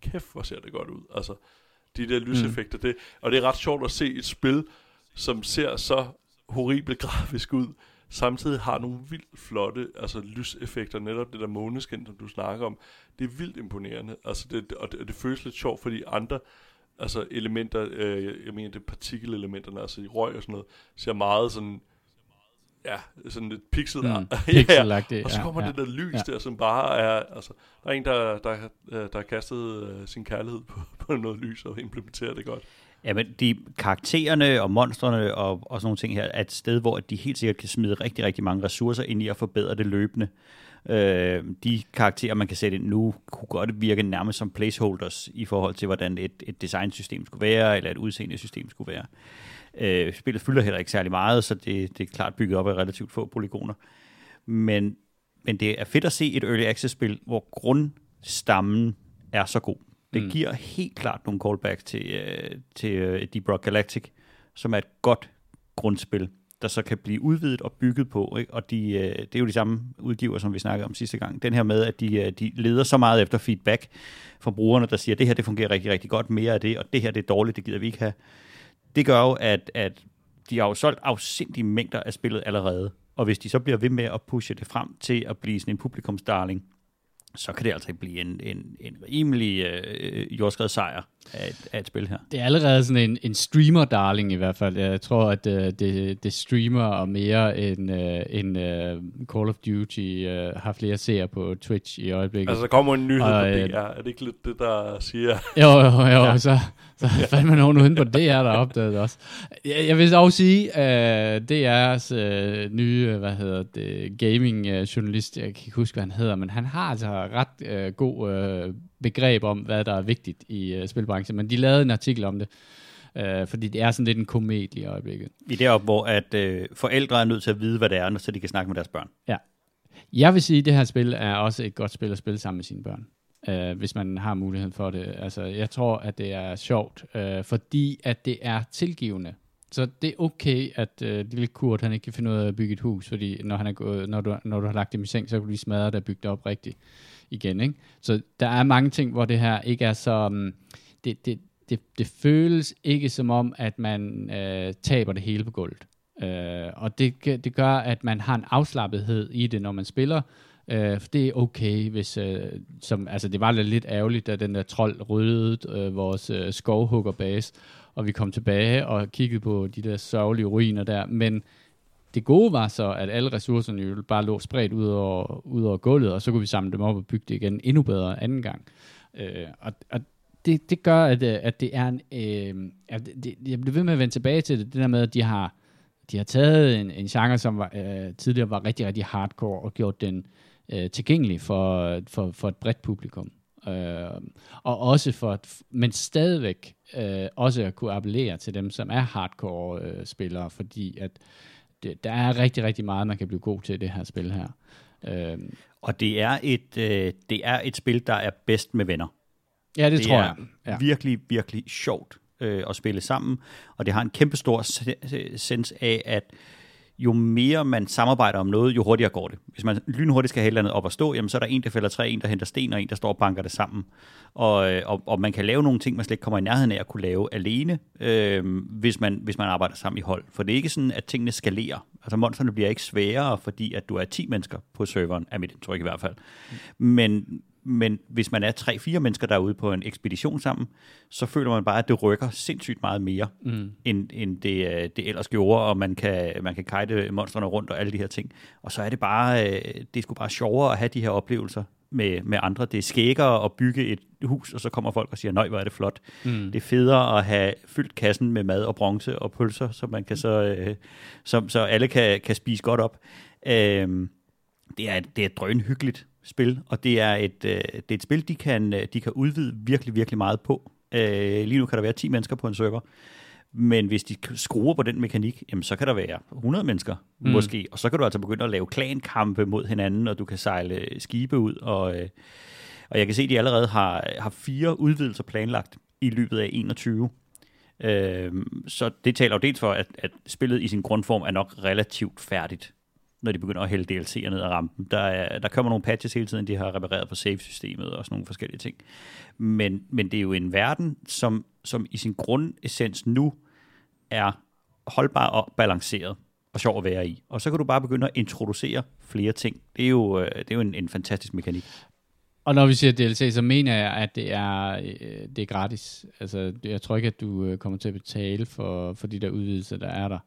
kæft, hvor ser det godt ud. Altså, de der lyseffekter, mm. det, og det er ret sjovt at se et spil, som ser så horribelt grafisk ud, samtidig har nogle vildt flotte altså lyseffekter, netop det der måneskin, som du snakker om, det er vildt imponerende, altså det, og det, og det føles lidt sjovt, fordi andre altså elementer, øh, jeg mener det partikelelementerne, altså i røg og sådan noget, ser meget sådan, ja, sådan lidt pixel mm, ja, ja. Og så kommer ja, det der lys ja. der, som bare er, altså, der er en, der, der, der, der har kastet uh, sin kærlighed på, på noget lys og implementerer det godt. Ja, men de karaktererne og monstrene og, og sådan nogle ting her er et sted, hvor de helt sikkert kan smide rigtig, rigtig mange ressourcer ind i at forbedre det løbende. Øh, de karakterer, man kan sætte ind nu, kunne godt virke nærmest som placeholders i forhold til, hvordan et, et designsystem skulle være, eller et udseende system skulle være. Øh, spillet fylder heller ikke særlig meget, så det, det er klart bygget op af relativt få polygoner. Men, men det er fedt at se et early access-spil, hvor grundstammen er så god. Det mm. giver helt klart nogle callbacks til, uh, til uh, Deep Rock Galactic, som er et godt grundspil, der så kan blive udvidet og bygget på. Ikke? Og de, uh, det er jo de samme udgiver, som vi snakkede om sidste gang. Den her med, at de, uh, de leder så meget efter feedback fra brugerne, der siger, at det her det fungerer rigtig, rigtig godt, mere af det, og det her det er dårligt, det gider vi ikke have. Det gør jo, at, at de har jo solgt afsindige mængder af spillet allerede. Og hvis de så bliver ved med at pushe det frem til at blive sådan en publikumsdarling, så kan det altså blive en, en, en rimelig øh, jordskrevet sejr af et, af et spil her. Det er allerede sådan en, en streamer-darling i hvert fald. Jeg tror, at øh, det, det streamer og mere end, øh, end øh, Call of Duty øh, har flere seere på Twitch i øjeblikket. Altså, der kommer en nyhed og, på DR. Er det ikke lidt det, der siger? Jo, jo, jo. Ja. Så, Så er fandme nogen uden på DR, der opdagede det også. Jeg, jeg vil også sige, at uh, DR's uh, nye, hvad hedder det, gaming-journalist, jeg kan ikke huske, hvad han hedder, men han har altså ret uh, god uh, begreb om, hvad der er vigtigt i uh, spilbranchen, men de lavede en artikel om det, uh, fordi det er sådan lidt en komedie i øjeblikket. I deroppe, hvor at uh, forældre er nødt til at vide, hvad det er, så de kan snakke med deres børn. Ja. Jeg vil sige, at det her spil er også et godt spil at spille sammen med sine børn øh, hvis man har muligheden for det. Altså, jeg tror, at det er sjovt, øh, fordi at det er tilgivende. Så det er okay, at øh, lille Kurt, han ikke kan finde ud af at bygge et hus, fordi når, han er gået, når, du, når du har lagt dem i seng, så kan du lige smadre det og bygge det op rigtigt igen. Ikke? Så der er mange ting, hvor det her ikke er så... Um, det, det, det, det føles ikke som om, at man øh, taber det hele på gulvet. Øh, og det, det gør, at man har en afslappethed i det, når man spiller, Øh, for det er okay, hvis... Øh, som, altså, det var lidt ærgerligt, da den der trold ryddede øh, vores øh, skovhuggerbase, og vi kom tilbage og kiggede på de der sørgelige ruiner der. Men det gode var så, at alle ressourcerne jo bare lå spredt ud over, ud over gulvet, og så kunne vi samle dem op og bygge det igen endnu bedre anden gang. Øh, og, og det, det gør, at, øh, at det er en... Øh, at det, jeg bliver ved med at vende tilbage til det, det der med, at de har, de har taget en, en genre, som var, øh, tidligere var rigtig, rigtig hardcore, og gjort den øh, tilgængelig for, for, for et bredt publikum. Øh, og også for, at, men stadigvæk øh, også at kunne appellere til dem, som er hardcore øh, spillere, fordi at det, der er rigtig, rigtig meget, man kan blive god til i det her spil her. Øh, og det er et øh, det er et spil, der er bedst med venner. Ja, det, det tror jeg. Ja. virkelig, virkelig sjovt øh, at spille sammen, og det har en kæmpe stor sens af, at jo mere man samarbejder om noget, jo hurtigere går det. Hvis man lynhurtigt skal have noget op at stå, jamen, så er der en, der fælder træ, en, der henter sten, og en, der står og banker det sammen. Og, øh, og, og man kan lave nogle ting, man slet ikke kommer i nærheden af at kunne lave alene, øh, hvis, man, hvis man arbejder sammen i hold. For det er ikke sådan, at tingene skalerer. Altså monsterne bliver ikke sværere, fordi at du er 10 mennesker på serveren, er mit indtryk i hvert fald. Men men hvis man er tre-fire mennesker, der er ude på en ekspedition sammen, så føler man bare, at det rykker sindssygt meget mere, mm. end, end det, øh, det ellers gjorde, og man kan, man kan kajte monstrene rundt og alle de her ting. Og så er det bare, øh, det er sgu bare sjovere at have de her oplevelser med, med andre. Det er skækkere at bygge et hus, og så kommer folk og siger, nej, hvor er det flot. Mm. Det er federe at have fyldt kassen med mad og bronze og pølser, så man kan så, øh, så, så alle kan, kan spise godt op. Øh, det er, det er drønhyggeligt spil, og det er et, øh, det er et spil, de kan, øh, de kan udvide virkelig, virkelig meget på. Øh, lige nu kan der være 10 mennesker på en server, men hvis de skruer på den mekanik, jamen, så kan der være 100 mennesker mm. måske, og så kan du altså begynde at lave klankampe mod hinanden, og du kan sejle skibe ud, og, øh, og jeg kan se, at de allerede har, har fire udvidelser planlagt i løbet af 21. Øh, så det taler jo dels for, at, at spillet i sin grundform er nok relativt færdigt når de begynder at hælde DLC'er ned ad rampen. Der, er, der kommer nogle patches hele tiden, de har repareret på save-systemet og sådan nogle forskellige ting. Men, men det er jo en verden, som, som i sin grundessens nu er holdbar og balanceret og sjov at være i. Og så kan du bare begynde at introducere flere ting. Det er jo, øh, det er jo en, en fantastisk mekanik. Og når vi siger DLC, så mener jeg, at det er, øh, det er gratis. Altså, jeg tror ikke, at du øh, kommer til at betale for, for de der udvidelser, der er der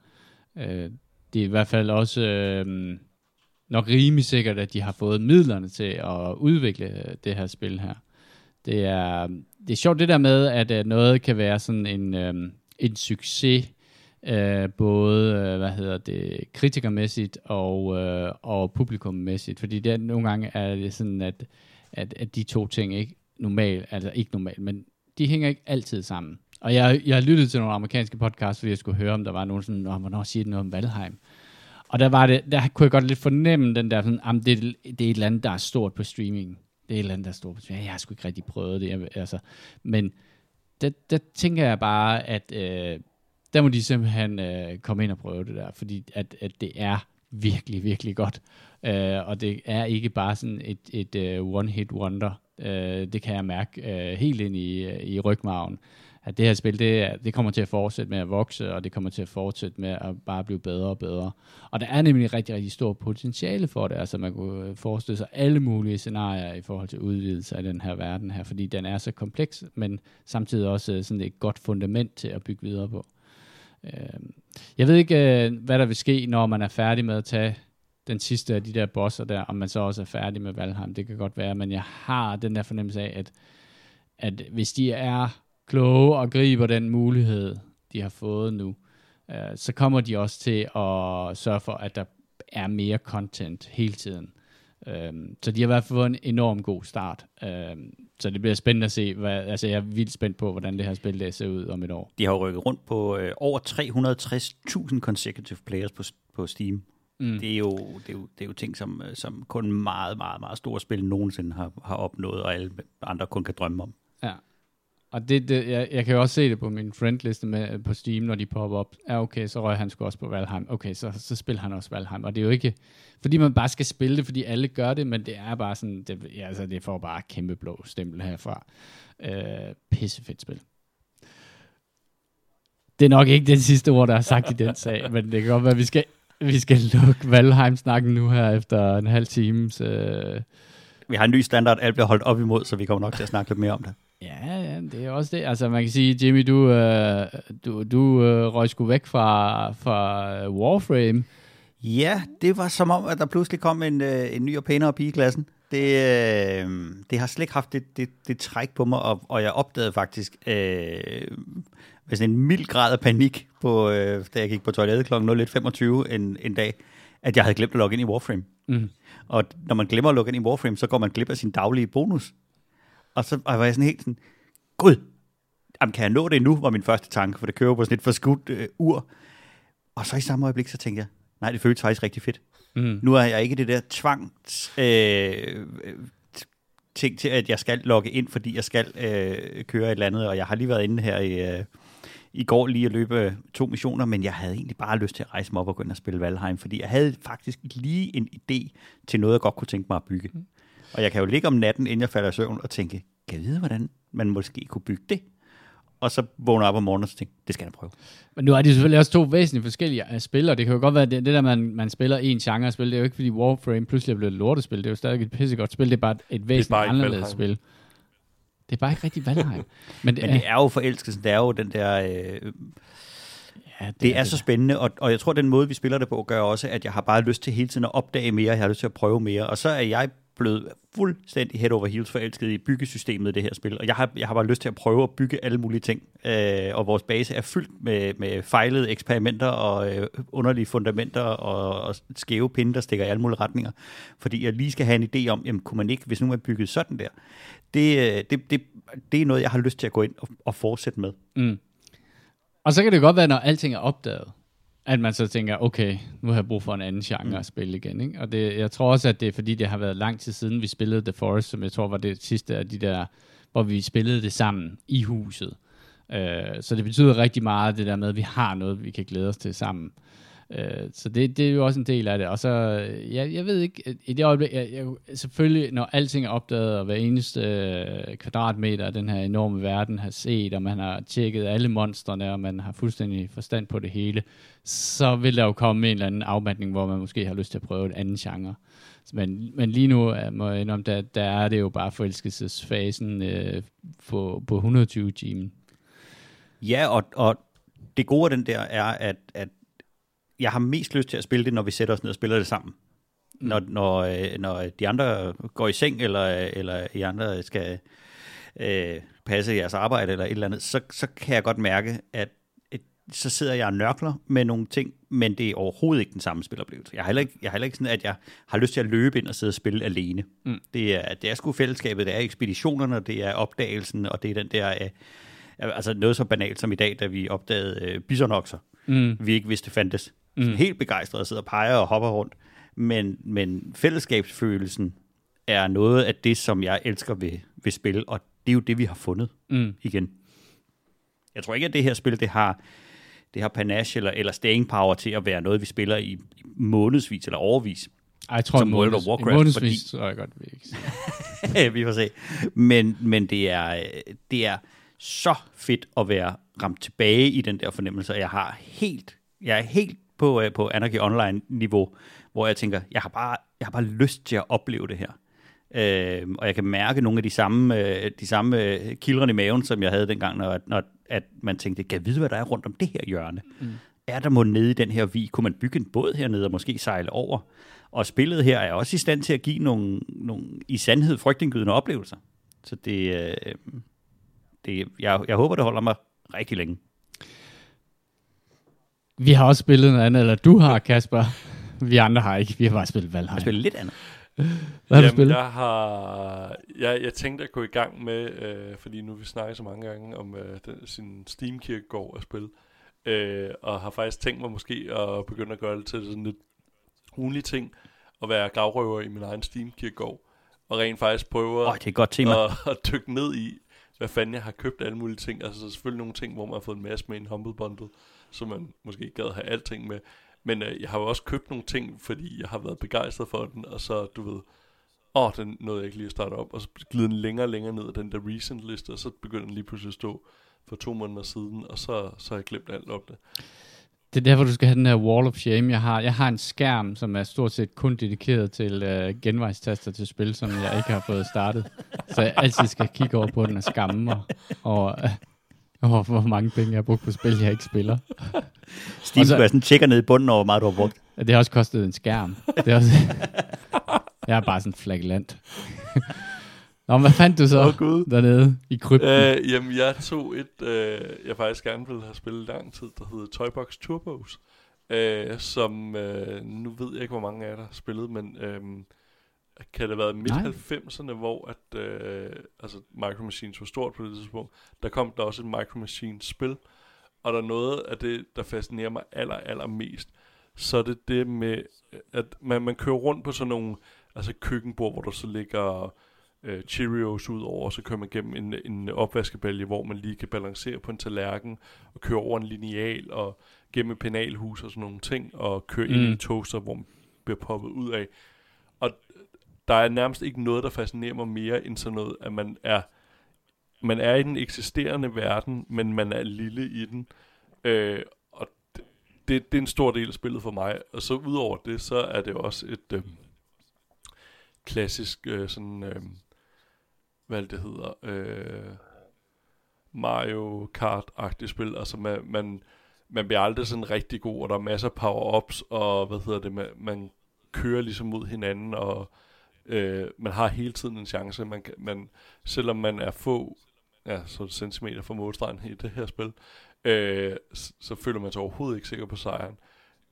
det er i hvert fald også øh, nok rimelig sikkert, at de har fået midlerne til at udvikle det her spil her. Det er, det er sjovt det der med, at øh, noget kan være sådan en, øh, en succes, øh, både øh, hvad hedder det, kritikermæssigt og, øh, og publikummæssigt. Fordi det er, nogle gange er det sådan, at, at, at de to ting ikke normalt, altså ikke normalt, men de hænger ikke altid sammen. Og jeg, jeg lyttede til nogle amerikanske podcasts, fordi jeg skulle høre, om der var nogen sådan, Nå, hvornår siger det noget om Valheim? Og der, var det, der kunne jeg godt lidt fornemme den der, sådan, jamen, det, det er et eller andet, der er stort på streaming. Det er et eller andet, der er stort på streaming. Jeg har sgu ikke rigtig prøvet det. Jeg, altså, men der, der tænker jeg bare, at øh, der må de simpelthen øh, komme ind og prøve det der, fordi at, at det er virkelig, virkelig godt. Øh, og det er ikke bare sådan et, et uh, one-hit wonder. Øh, det kan jeg mærke øh, helt ind i, øh, i rygmarven at det her spil, det, det kommer til at fortsætte med at vokse, og det kommer til at fortsætte med at bare blive bedre og bedre. Og der er nemlig rigtig, rigtig stort potentiale for det. Altså man kunne øh, forestille sig alle mulige scenarier i forhold til udvidelse af den her verden her, fordi den er så kompleks, men samtidig også øh, sådan et godt fundament til at bygge videre på. Øhm, jeg ved ikke, øh, hvad der vil ske, når man er færdig med at tage den sidste af de der bosser der, om man så også er færdig med Valheim. Det kan godt være, men jeg har den der fornemmelse af, at, at hvis de er kloge og griber den mulighed, de har fået nu, øh, så kommer de også til at sørge for, at der er mere content hele tiden. Øhm, så de har i hvert fald fået en enorm god start. Øhm, så det bliver spændende at se. Hvad, altså jeg er vildt spændt på, hvordan det her spil det ser ud om et år. De har rykket rundt på øh, over 360.000 consecutive players på, på Steam. Mm. Det, er jo, det, er jo, det er jo ting, som, øh, som kun meget, meget, meget store spil nogensinde har, har opnået, og alle andre kun kan drømme om. Ja. Og det, det, jeg, jeg kan jo også se det på min friendliste med, på Steam, når de popper op. Ja, okay, så røg han sgu også på Valheim. Okay, så, så spiller han også Valheim. Og det er jo ikke, fordi man bare skal spille det, fordi alle gør det, men det er bare sådan, det, ja, altså, det får bare kæmpe blå stempel herfra. Øh, pissefedt spil. Det er nok ikke den sidste ord, der er sagt i den sag, men det kan godt være, at vi skal, vi skal lukke Valheim-snakken nu her efter en halv times... Øh, vi har en ny standard, alt bliver holdt op imod, så vi kommer nok til at snakke lidt mere om det. Ja, ja, det er også det. Altså man kan sige, Jimmy, du, øh, du, du øh, røg sgu væk fra, fra Warframe. Ja, det var som om, at der pludselig kom en, øh, en ny og pænere pige i klassen. Det, øh, det har slet ikke haft det, det, det træk på mig, og, og jeg opdagede faktisk øh, med sådan en mild grad af panik, på, øh, da jeg gik på toilettet kl. 01.25 en, en dag, at jeg havde glemt at logge ind i Warframe. Mm. Og når man glemmer at logge ind i Warframe, så går man glip af sin daglige bonus. Og så var jeg sådan helt sådan, gud, jamen, kan jeg nå det nu, var min første tanke, for det kører på sådan et forskudt øh, ur. Og så i samme øjeblik, så tænkte jeg, nej, det føles faktisk rigtig fedt. Mm. Nu er jeg ikke det der tvang øh, ting til, at jeg skal logge ind, fordi jeg skal øh, køre et eller andet, og jeg har lige været inde her i, øh, i går lige at løbe to missioner, men jeg havde egentlig bare lyst til at rejse mig op og gå ind og spille Valheim, fordi jeg havde faktisk lige en idé til noget, jeg godt kunne tænke mig at bygge. Mm. Og jeg kan jo ligge om natten, inden jeg falder i søvn, og tænke, kan jeg vide, hvordan man måske kunne bygge det? Og så vågner op om morgenen og tænker, det skal jeg prøve. Men nu er det selvfølgelig også to væsentligt forskellige øh, spil, og det kan jo godt være, det, det der, man, man spiller en genre af spil, det er jo ikke, fordi Warframe pludselig er blevet et lortespil. Det er jo stadig et pissegodt spil, det er bare et væsentligt bare anderledes spil. Det er bare ikke rigtig Valheim. Men, det, Men det er jo forelskelsen, det er jo den der... Øh, Ja, det, det er, er det. så spændende, og, og jeg tror, den måde, vi spiller det på, gør også, at jeg har bare lyst til hele tiden at opdage mere, jeg har lyst til at prøve mere, og så er jeg blevet fuldstændig head over heels forelsket i byggesystemet i det her spil, og jeg har, jeg har bare lyst til at prøve at bygge alle mulige ting, øh, og vores base er fyldt med, med fejlede eksperimenter og øh, underlige fundamenter og, og skæve pinde, der stikker i alle mulige retninger, fordi jeg lige skal have en idé om, jamen kunne man ikke, hvis nu man bygget sådan der, det, øh, det, det, det er noget, jeg har lyst til at gå ind og, og fortsætte med. Mm. Og så kan det godt være, når alting er opdaget, at man så tænker, okay, nu har jeg brug for en anden genre mm. at spille igen. Ikke? Og det, jeg tror også, at det er fordi, det har været lang tid siden, vi spillede The Forest, som jeg tror var det sidste af de der, hvor vi spillede det sammen i huset. Uh, så det betyder rigtig meget, det der med, at vi har noget, vi kan glæde os til sammen. Øh, Øh, så det, det er jo også en del af det. Og så, øh, ja, jeg ved ikke, øh, i det øjeblik, jeg, jeg, selvfølgelig, når alting er opdaget, og hver eneste øh, kvadratmeter af den her enorme verden har set, og man har tjekket alle monstrene, og man har fuldstændig forstand på det hele, så vil der jo komme en eller anden afmatning, hvor man måske har lyst til at prøve en anden genre. Men, men lige nu må jeg indrømme, der, der er det jo bare forelskelsesfasen øh, på, på 120 timen. Ja, og, og det gode af den der er, at, at jeg har mest lyst til at spille det, når vi sætter os ned og spiller det sammen. Mm. Når, når, øh, når de andre går i seng, eller, eller I andre skal øh, passe jeres arbejde, eller et eller andet, så, så kan jeg godt mærke, at et, så sidder jeg og nørkler med nogle ting, men det er overhovedet ikke den samme spiloplevelse. Jeg har heller ikke, jeg har heller ikke sådan, at jeg har lyst til at løbe ind og sidde og spille alene. Mm. Det, er, det er sgu fællesskabet, det er ekspeditionerne, det er opdagelsen, og det er den der... Øh, altså noget så banalt som i dag, da vi opdagede øh, bisonokser, mm. vi ikke vidste fandtes mm. helt begejstret og sidder og peger og hopper rundt. Men, men fællesskabsfølelsen er noget af det, som jeg elsker ved, ved spil, og det er jo det, vi har fundet mm. igen. Jeg tror ikke, at det her spil, det har, det har panache eller, eller staying power til at være noget, vi spiller i, i månedsvis eller overvis. Ej, jeg tror, som World of Warcraft. Månedsvis, fordi... jeg godt, vi ikke Vi får se. Men, men det, er, det er så fedt at være ramt tilbage i den der fornemmelse, og jeg har helt, jeg er helt på, øh, på Anarchy Online-niveau, hvor jeg tænker, jeg har, bare, jeg har bare lyst til at opleve det her. Øh, og jeg kan mærke nogle af de samme, øh, de samme øh, kildrene i maven, som jeg havde dengang, når, når at man tænkte, kan vide, hvad der er rundt om det her hjørne? Mm. Er der må nede i den her vi? Kunne man bygge en båd hernede og måske sejle over? Og spillet her er også i stand til at give nogle, nogle i sandhed frygtindgydende oplevelser. Så det, øh, det, det, jeg, jeg håber, det holder mig rigtig længe. Vi har også spillet noget andet, eller du har, Kasper. Vi andre har ikke. Vi har bare spillet Valheim. Jeg spiller lidt andet. Hvad har du Jamen, spillet? jeg har... Jeg, jeg tænkte at gå i gang med, øh, fordi nu vi snakker så mange gange om øh, den, sin Steam-kirkegård at spille, øh, og har faktisk tænkt mig måske at begynde at gøre det til sådan lidt ugenlig ting, at være gravrøver i min egen Steam-kirkegård, og rent faktisk prøve at det er et godt tema. og, og dykke ned i, hvad fanden jeg har købt alle mulige ting. Altså så selvfølgelig nogle ting, hvor man har fået en masse med en Humble Bundle, så man måske ikke gad have alting med. Men øh, jeg har jo også købt nogle ting, fordi jeg har været begejstret for den, og så, du ved, åh, den nåede jeg ikke lige at starte op, og så glider den længere og længere ned af den der recent liste, og så begynder den lige pludselig at stå for to måneder siden, og så, så har jeg glemt alt om det. Det er derfor, du skal have den her wall of shame. Jeg har, jeg har en skærm, som er stort set kun dedikeret til øh, genvejstaster til spil, som jeg ikke har fået startet. Så jeg altid skal kigge over på den og skamme mig over, øh, over hvor mange penge jeg har brugt på spil, jeg ikke spiller. Og så- så... sådan tjekker ned i bunden over, hvor meget du har brugt. Det har også kostet en skærm. Det er også, jeg er bare sådan en flagellant. Nå, hvad fandt du så Åh, Gud. dernede i krypten? Øh, jamen, jeg tog et, øh, jeg faktisk gerne ville have spillet lang tid, der hedder Toybox Turbos, øh, som, øh, nu ved jeg ikke, hvor mange af jer, der har spillet, men øh, kan det have været Nej. midt-90'erne, hvor at, øh, altså Micro Machines var stort på det tidspunkt, der kom der også et Micro Machines spil, og der er noget af det, der fascinerer mig aller, aller mest, så er det det med, at man, man kører rundt på sådan nogle altså køkkenbord, hvor der så ligger øh, Cheerios ud over, og så kører man gennem en, en opvaskebælge, hvor man lige kan balancere på en tallerken, og køre over en lineal, og gennem et penalhus og sådan nogle ting, og køre mm. ind i Mm. en toaster, hvor man bliver poppet ud af. Og der er nærmest ikke noget, der fascinerer mig mere end sådan noget, at man er, man er i den eksisterende verden, men man er lille i den. Øh, og det, det, det er en stor del af spillet for mig. Og så udover det, så er det også et øh, klassisk øh, sådan, øh, hvad det hedder, øh, Mario Kart-agtigt spil. Altså man, man, man bliver aldrig sådan rigtig god, og der er masser af power-ups, og hvad hedder det, man, man kører ligesom mod hinanden, og øh, man har hele tiden en chance. Man, kan- man, selvom man er få ja, så centimeter fra målstregen i det her spil, øh, så, så føler man sig overhovedet ikke sikker på sejren.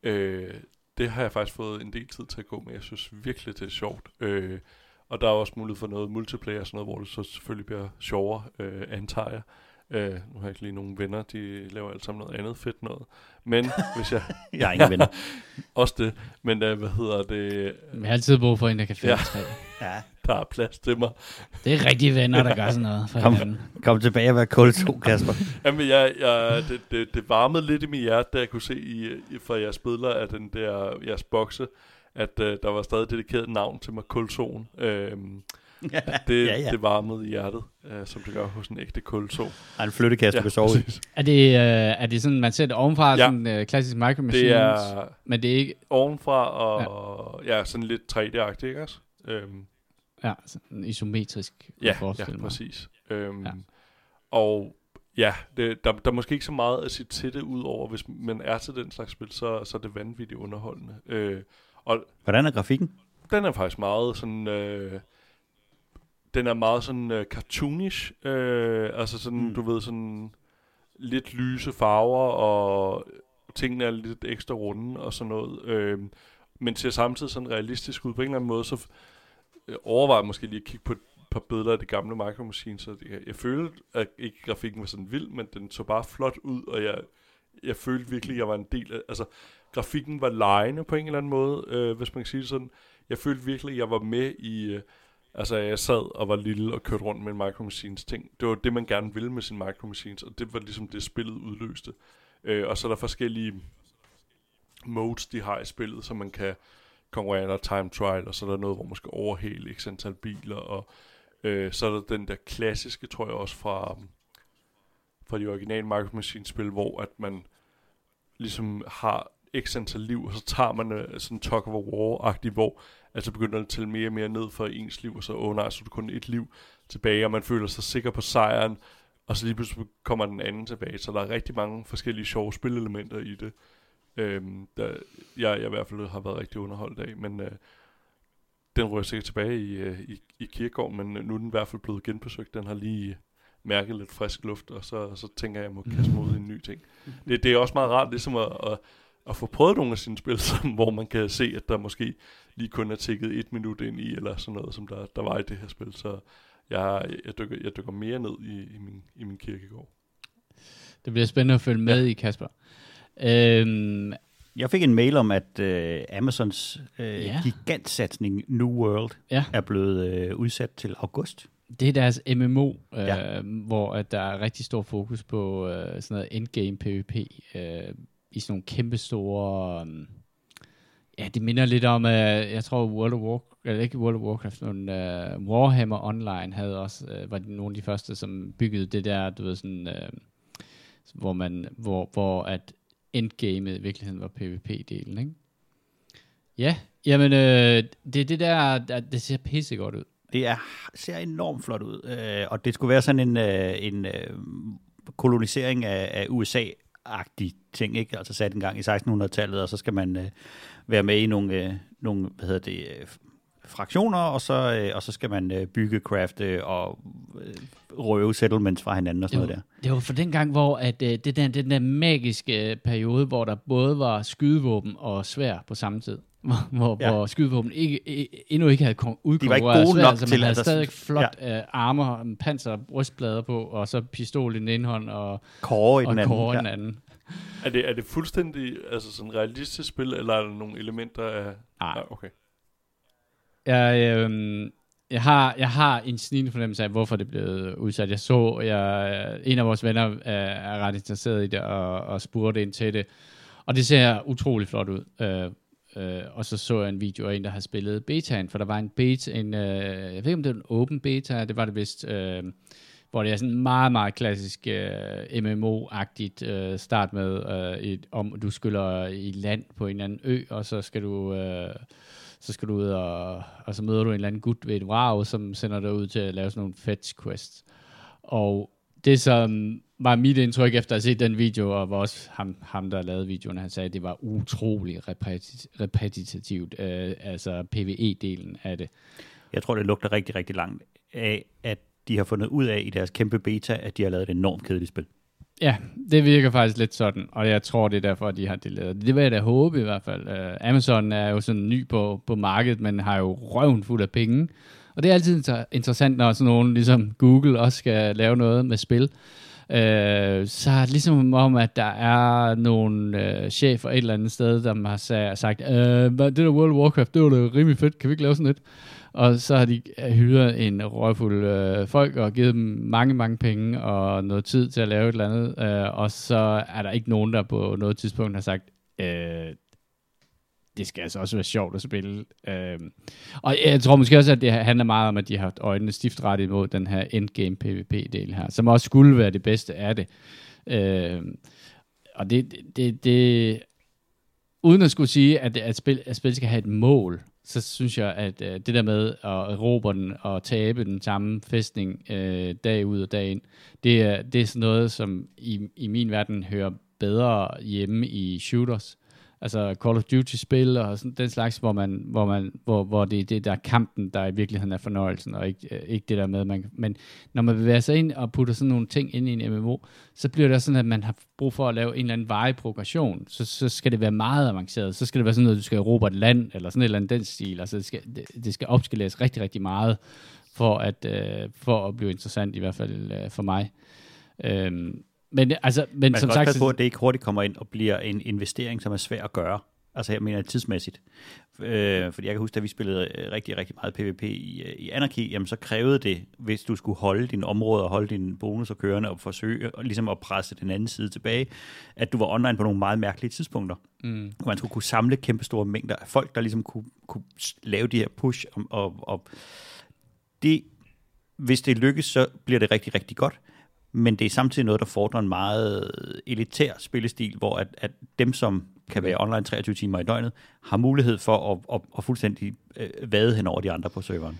Øh, det har jeg faktisk fået en del tid til at gå med. Jeg synes virkelig, det er sjovt. Øh, og der er også mulighed for noget multiplayer og sådan noget, hvor det så selvfølgelig bliver sjovere, øh, antager jeg. Øh, nu har jeg ikke lige nogen venner, de laver alt sammen noget andet fedt noget. Men hvis jeg... Jeg har ingen venner. Også det. Men øh, hvad hedder det? Jeg har altid brug for en, der kan finde Ja. ja. Ja. Der er plads til mig. Det er rigtige venner, der gør sådan noget. For Kom. hinanden. Kom tilbage og vær kul 2, Kasper. Jamen, jeg, jeg, det, det, det varmede lidt i min hjerte, da jeg kunne se i, i fra jeres billeder af den der, jeres bokse, at øh, der var stadig dedikeret navn til Makulson. Øhm, det, Ja, ja. det varmede i hjertet, øh, som det gør hos en ægte kulso. Har en flyttekasse, du kan sove i. Er det, øh, er det sådan, man ser det ovenfra, Ja. ja. sådan øh, klassisk Micro Machines, Det er men det er ikke, ovenfra og ja. ja sådan lidt 3D-agtigt, ikke også? Øhm, ja, sådan isometrisk, ja, ja, mig. præcis. Øhm, Ja. Og ja, det, der, der er måske ikke så meget at sige til det, udover hvis man er til den slags spil, så, så er det vanvittigt underholdende. Øh, og Hvordan er grafikken? den er faktisk meget sådan... Øh, den er meget sådan øh, cartoonish. Øh, altså sådan, Mm. du ved, sådan lidt lyse farver, og tingene er lidt ekstra runde og sådan noget. Øh, men ser samtidig sådan realistisk ud. På en eller anden måde, så øh, overvejer jeg måske lige at kigge på et par billeder af det gamle Micro Machines. Så jeg, jeg følte, at ikke grafikken var sådan vild, men den så bare flot ud, og jeg, jeg følte virkelig, at jeg var en del af... Altså, grafikken var lejende på en eller anden måde, øh, hvis man kan sige det sådan. Jeg følte virkelig, at jeg var med i... Øh, altså, jeg sad og var lille og kørte rundt med en Micro Machines ting. Det var det, man gerne ville med sin Micro Machines, og det var ligesom det, spillet udløste. Øh, og så er der forskellige modes, de har i spillet, så man kan konkurrere, der time trial, og så er der noget, hvor man skal overhale x antal biler, og øh, så er der den der klassiske, tror jeg også, fra, fra de originale Micro Machines spil, hvor at man ligesom har x antal liv, og så tager man øh, sådan Talk of a War-agtigt, hvor altså begynder det at tælle mere og mere ned for ens liv, og så, åh oh, nej, så er du kun et liv tilbage, og man føler sig sikker på sejren, og så lige pludselig kommer den anden tilbage, så der er rigtig mange forskellige sjove spilelementer i det, øhm, der jeg, jeg i hvert fald har været rigtig underholdt af, men øh, den rører sikkert tilbage i, øh, i, i kirkegården, men øh, nu er den i hvert fald blevet genbesøgt, den har lige øh, mærke lidt frisk luft, og så, så tænker jeg, at jeg må kaste mod en ny ting. Det, det er også meget rart, ligesom at, at, at få prøvet nogle af sine spil, som, hvor man kan se, at der måske lige kun er tækket et minut ind i, eller sådan noget, som der, der var i det her spil. Så jeg, jeg, dykker, jeg dykker mere ned i, i, min, i min kirkegård. Det bliver spændende at følge med ja. i, Kasper. Øhm, Jeg fik en mail om, at øh, Amazons øh, Ja. gigantsatsning New World Ja. er blevet øh, udsat til august. det er deres MMO, øh. Ja. hvor at der er rigtig stor fokus på øh, sådan noget endgame PvP øh, i sådan nogle kæmpe store... Øhm, ja, det minder lidt om, øh, jeg tror World of Warcraft, eller ikke World of Warcraft, men uh, Warhammer Online havde også, uh, var de nogle af de første, som byggede det der, du ved sådan, uh, hvor man, hvor, hvor at endgamet i virkeligheden var PvP-delen, ikke? Ja, jamen, øh, det er det der, der, det ser pissegodt ud. Det er, ser enormt flot ud, øh, og det skulle være sådan en, øh, en øh, kolonisering af, af USA-agtig ting, ikke? Altså sat en gang i 1600-tallet, og så skal man øh, være med i nogle, øh, nogle hvad hedder det, øh, fraktioner, og så, øh, og så skal man øh, bygge, crafte og øh, røve settlements fra hinanden og sådan Det noget der. det var for den gang, hvor at, øh, det der, den der magiske øh, periode, hvor der både var skydevåben og svær på samme tid. Hvor, hvor, ja. Hvor skydevåben ikke, e- endnu ikke havde kon- udkonkurreret De var ikke gode sværd, nok så man til, havde at der- stadig flot ja. øh, armor, panser, brystplader på, og så pistol i den ene hånd, og, Kåre i og den anden. kåre ja. den anden. Er det, er det fuldstændig altså sådan realistisk spil, eller er der nogle elementer af... Ej. Ja, okay. Jeg, øh, jeg, har, jeg har en snigende fornemmelse af, hvorfor det blevet udsat. Jeg så, jeg, en af vores venner er, er ret interesseret i det, og, og spurgte ind til det. Og det ser utrolig flot ud. Øh, øh, og så så jeg en video af en, der har spillet betaen, for der var en beta, en, øh, jeg ved ikke om det var en open beta, det var det vist, øh, hvor det er sådan meget, meget klassisk øh, MMO-agtigt øh, start med, øh, et, om du skyller i land på en eller anden ø, og så skal du... Øh, så skal du ud og, og så møder du en eller anden gut ved et vrag, som sender dig ud til at lave sådan nogle fetch quests. Og det som var mit indtryk efter at have set den video, og var også ham, ham der lavede videoen, han sagde, at det var utrolig repeti- repetitivt, øh, altså PvE-delen af det. Jeg tror, det lugter rigtig, rigtig langt af, at de har fundet ud af i deres kæmpe beta, at de har lavet et enormt kedeligt spil. Ja, det virker faktisk lidt sådan, og jeg tror, det er derfor, de har det lavet. Det vil jeg da håbe i hvert fald. Uh, Amazon er jo sådan ny på, på markedet, men har jo røven fuld af penge. Og det er altid inter- interessant, når sådan nogen ligesom Google også skal lave noget med spil. Øh, så er det ligesom om, at der er nogle øh, chefer et eller andet sted, der har sa- sagt, øh, det der World of Warcraft, det var da rimelig fedt, kan vi ikke lave sådan et? Og så har de øh, hyret en røgfuld øh, folk og givet dem mange, mange penge og noget tid til at lave et eller andet. Øh, og så er der ikke nogen, der på noget tidspunkt har sagt, øh, det skal altså også være sjovt at spille. Øh, og jeg tror måske også, at det handler meget om, at de har haft øjnene stift rettet imod den her endgame PvP-del her, som også skulle være det bedste af det. Øh, og det, det, det, uden at skulle sige, at, at, spil, at spil skal have et mål, så synes jeg, at øh, det der med at erobre den og tabe den samme fæstning øh, dag ud og dag ind, det er, det er sådan noget, som i, i min verden hører bedre hjemme i shooters. Altså Call of Duty-spil og sådan, den slags, hvor, man, hvor, man, hvor, hvor det er det, der kampen, der i virkeligheden er fornøjelsen, og ikke, øh, ikke det der med, man, men når man bevæger sig ind og putter sådan nogle ting ind i en MMO, så bliver det sådan, at man har brug for at lave en eller anden veje progression. Så, så skal det være meget avanceret. Så skal det være sådan noget, du skal erobre et land, eller sådan et eller andet den stil. Altså det skal, det, det skal opskaleres rigtig, rigtig meget, for at, øh, for at blive interessant, i hvert fald øh, for mig. Øhm, men altså, men Man som sagt, passe på, at det ikke hurtigt kommer ind og bliver en investering, som er svær at gøre. Altså jeg mener tidsmæssigt. Øh, fordi jeg kan huske, da vi spillede øh, rigtig, rigtig meget PvP i, øh, i Anarchy, jamen så krævede det, hvis du skulle holde dine områder og holde dine bonusser kørende og forsøge og ligesom at presse den anden side tilbage, at du var online på nogle meget mærkelige tidspunkter. mm, Hvor man skulle kunne samle kæmpe store mængder af folk, der ligesom kunne, kunne lave de her push. Og, og, og det, hvis det lykkes, så bliver det rigtig, rigtig godt. Men det er samtidig noget, der fordrer en meget elitær spillestil, hvor at, at dem, som kan være online 23 timer i døgnet, har mulighed for at, at, at fuldstændig øh, vade hen over de andre på serveren.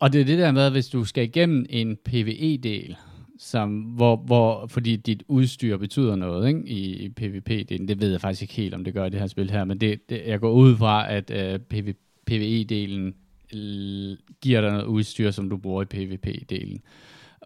Og det er det der med, at hvis du skal igennem en PvE-del, som, hvor, hvor, fordi dit udstyr betyder noget ikke? i, i PvP-delen, det ved jeg faktisk ikke helt, om det gør i det her spil her, men det, det, jeg går ud fra, at øh, PV, PvE-delen l- giver dig noget udstyr, som du bruger i PvP-delen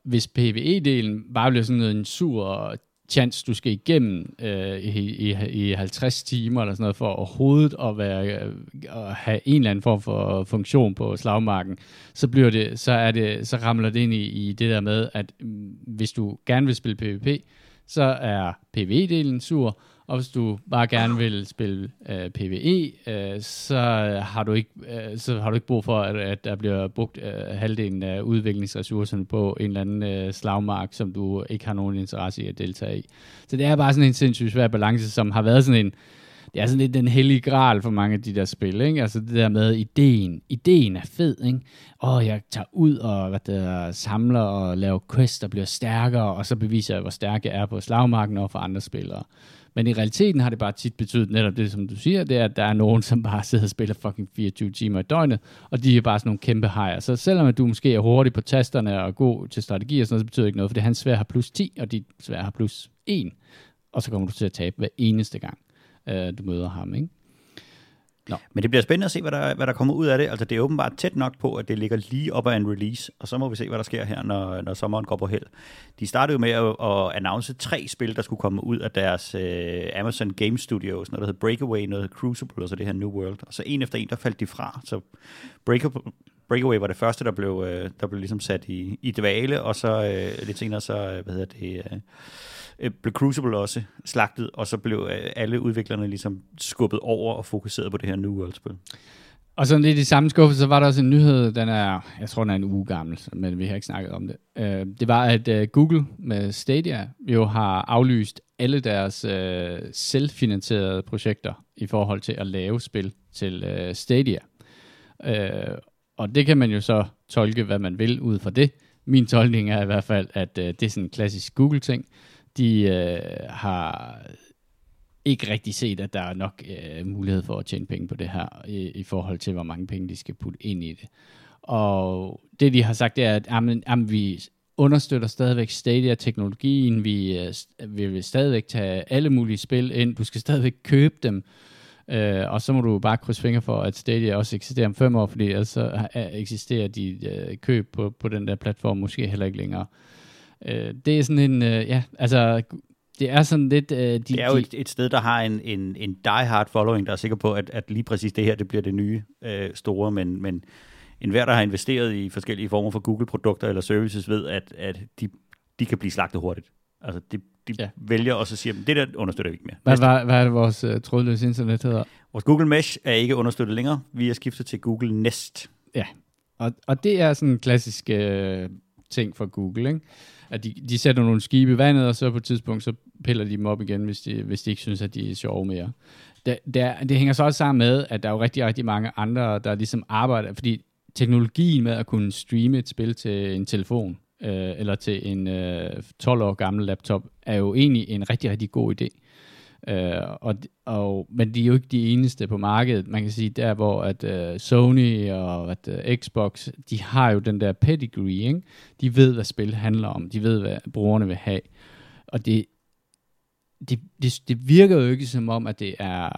hvis PvE-delen bare bliver sådan noget, en sur chance, du skal igennem øh, i, i, i 50 timer eller sådan noget, for overhovedet at, være, øh, at have en eller anden form for funktion på slagmarken, så, bliver det, så, er det, så ramler det ind i, i det der med, at mm, hvis du gerne vil spille PvP, så er PvE-delen sur, og hvis du bare gerne vil spille øh, PvE, øh, så, har du ikke, øh, så har du ikke brug for, at, at der bliver brugt øh, halvdelen af udviklingsressourcerne på en eller anden øh, slagmark, som du ikke har nogen interesse i at deltage i. Så det er bare sådan en sindssygt svær balance, som har været sådan en, det er sådan lidt den hellige gral for mange af de der spil, ikke? Altså det der med ideen. Ideen er fed, ikke? Åh, jeg tager ud og hvad der, samler og laver quests, der bliver stærkere, og så beviser jeg, hvor stærk jeg er på slagmarken og for andre spillere. Men i realiteten har det bare tit betydet netop det, som du siger, det er, at der er nogen, som bare sidder og spiller fucking 24 timer i døgnet, og de er bare sådan nogle kæmpe hajer. Så selvom at du måske er hurtig på tasterne og god til strategi og sådan noget, så betyder det ikke noget, for det hans svær har plus 10, og dit svær har plus 1, og så kommer du til at tabe hver eneste gang, øh, du møder ham, ikke? Nå. Men det bliver spændende at se, hvad der, hvad der kommer ud af det. Altså, det er åbenbart tæt nok på, at det ligger lige op ad en release, og så må vi se, hvad der sker her, når, når sommeren går på held. De startede jo med at, at annonce tre spil, der skulle komme ud af deres øh, Amazon Game Studios, noget der hedder Breakaway, noget Crucible, og så det her New World. Og så en efter en, der faldt de fra. Så Breakaway, Breakaway var det første, der blev, øh, der blev ligesom sat i, i dvale, og så øh, lidt senere så, øh, hvad hedder det... Øh, Øh, blev Crucible også slagtet, og så blev øh, alle udviklerne ligesom skubbet over og fokuseret på det her New World-spil. Og sådan lidt i samme skuffe, så var der også en nyhed, den er, jeg tror den er en uge gammel, men vi har ikke snakket om det. Øh, det var, at øh, Google med Stadia jo har aflyst alle deres øh, selvfinansierede projekter i forhold til at lave spil til øh, Stadia. og det kan man jo så tolke, hvad man vil ud fra det. Min tolkning er i hvert fald, at det er sådan en klassisk Google-ting de øh, har ikke rigtig set, at der er nok øh, mulighed for at tjene penge på det her, i, i forhold til, hvor mange penge de skal putte ind i det. Og det, de har sagt, det er, at jamen, jamen, vi understøtter stadigvæk Stadia-teknologien, vi, øh, vi vil stadigvæk tage alle mulige spil ind, du skal stadigvæk købe dem, øh, og så må du bare krydse fingre for, at Stadia også eksisterer om fem år, fordi ellers så øh, eksisterer de øh, køb på, på den der platform måske heller ikke længere. Øh, det er sådan en, øh, ja, altså, det er sådan lidt... Øh, de, det er jo et, et sted, der har en, en, en die-hard following, der er sikker på, at, at lige præcis det her, det bliver det nye øh, store, men, men enhver, der har investeret i forskellige former for Google-produkter eller services, ved, at, at de, de kan blive slagtet hurtigt. Altså, de, de ja. vælger også at sige, at det der understøtter vi ikke mere. Hvad, hvad, hvad er det, vores uh, trådløse internet hedder? Vores Google Mesh er ikke understøttet længere. Vi er skiftet til Google Nest. Ja, og, og det er sådan en klassisk uh, ting for Google, ikke? At de, de sætter nogle skibe i vandet, og så på et tidspunkt, så piller de dem op igen, hvis de, hvis de ikke synes, at de er sjove mere. Det, det, er, det hænger så også sammen med, at der er jo rigtig, rigtig mange andre, der ligesom arbejder, fordi teknologien med at kunne streame et spil til en telefon, øh, eller til en øh, 12 år gammel laptop, er jo egentlig en rigtig, rigtig god idé. Øh, og, og, men de er jo ikke de eneste på markedet. Man kan sige, der hvor at øh, Sony og at, øh, Xbox, de har jo den der pedigree, ikke? De ved, hvad spil handler om. De ved, hvad brugerne vil have. Og det, det, det, det virker jo ikke som om, at det er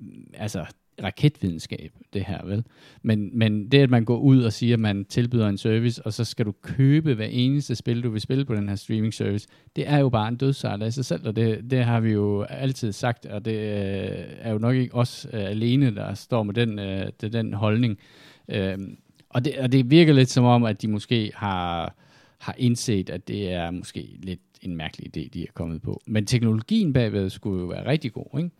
mm, altså raketvidenskab, det her, vel? Men, men det, at man går ud og siger, at man tilbyder en service, og så skal du købe hver eneste spil, du vil spille på den her streaming service, det er jo bare en dødsejl af sig selv, og det, det har vi jo altid sagt, og det øh, er jo nok ikke os øh, alene, der står med den, øh, det, den holdning. Øh, og, det, og det virker lidt som om, at de måske har, har indset, at det er måske lidt en mærkelig idé, de er kommet på. Men teknologien bagved skulle jo være rigtig god, ikke?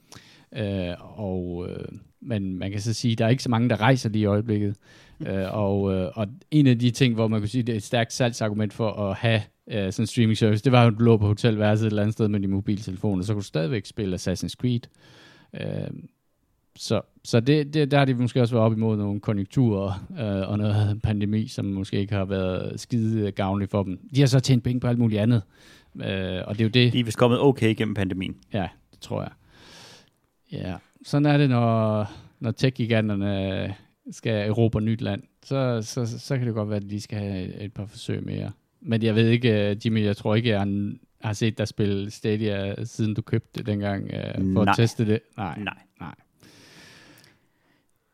Øh, og, øh, men man kan så sige, at der er ikke så mange, der rejser lige i øjeblikket. øh, og, øh, og en af de ting, hvor man kunne sige, det er et stærkt salgsargument for at have øh, sådan en streaming service, det var jo, at du lå på hotelværelset et eller andet sted med din mobiltelefon, og så kunne du stadigvæk spille Assassin's Creed. Øh, så så det, det, der har de måske også været op imod nogle konjunkturer øh, og noget pandemi, som måske ikke har været skide gavnligt for dem. De har så tjent penge på alt muligt andet. Øh, og det er jo det. De er vist kommet okay gennem pandemien. Ja, det tror jeg. Ja, sådan er det, når, når tech-giganterne skal erobre nyt land. Så, så, så kan det godt være, at de skal have et, par forsøg mere. Men jeg ved ikke, øh, Jimmy, jeg tror ikke, jeg har set dig spille Stadia, siden du købte det dengang, for Nej. at teste det. Nej. Nej. Nej.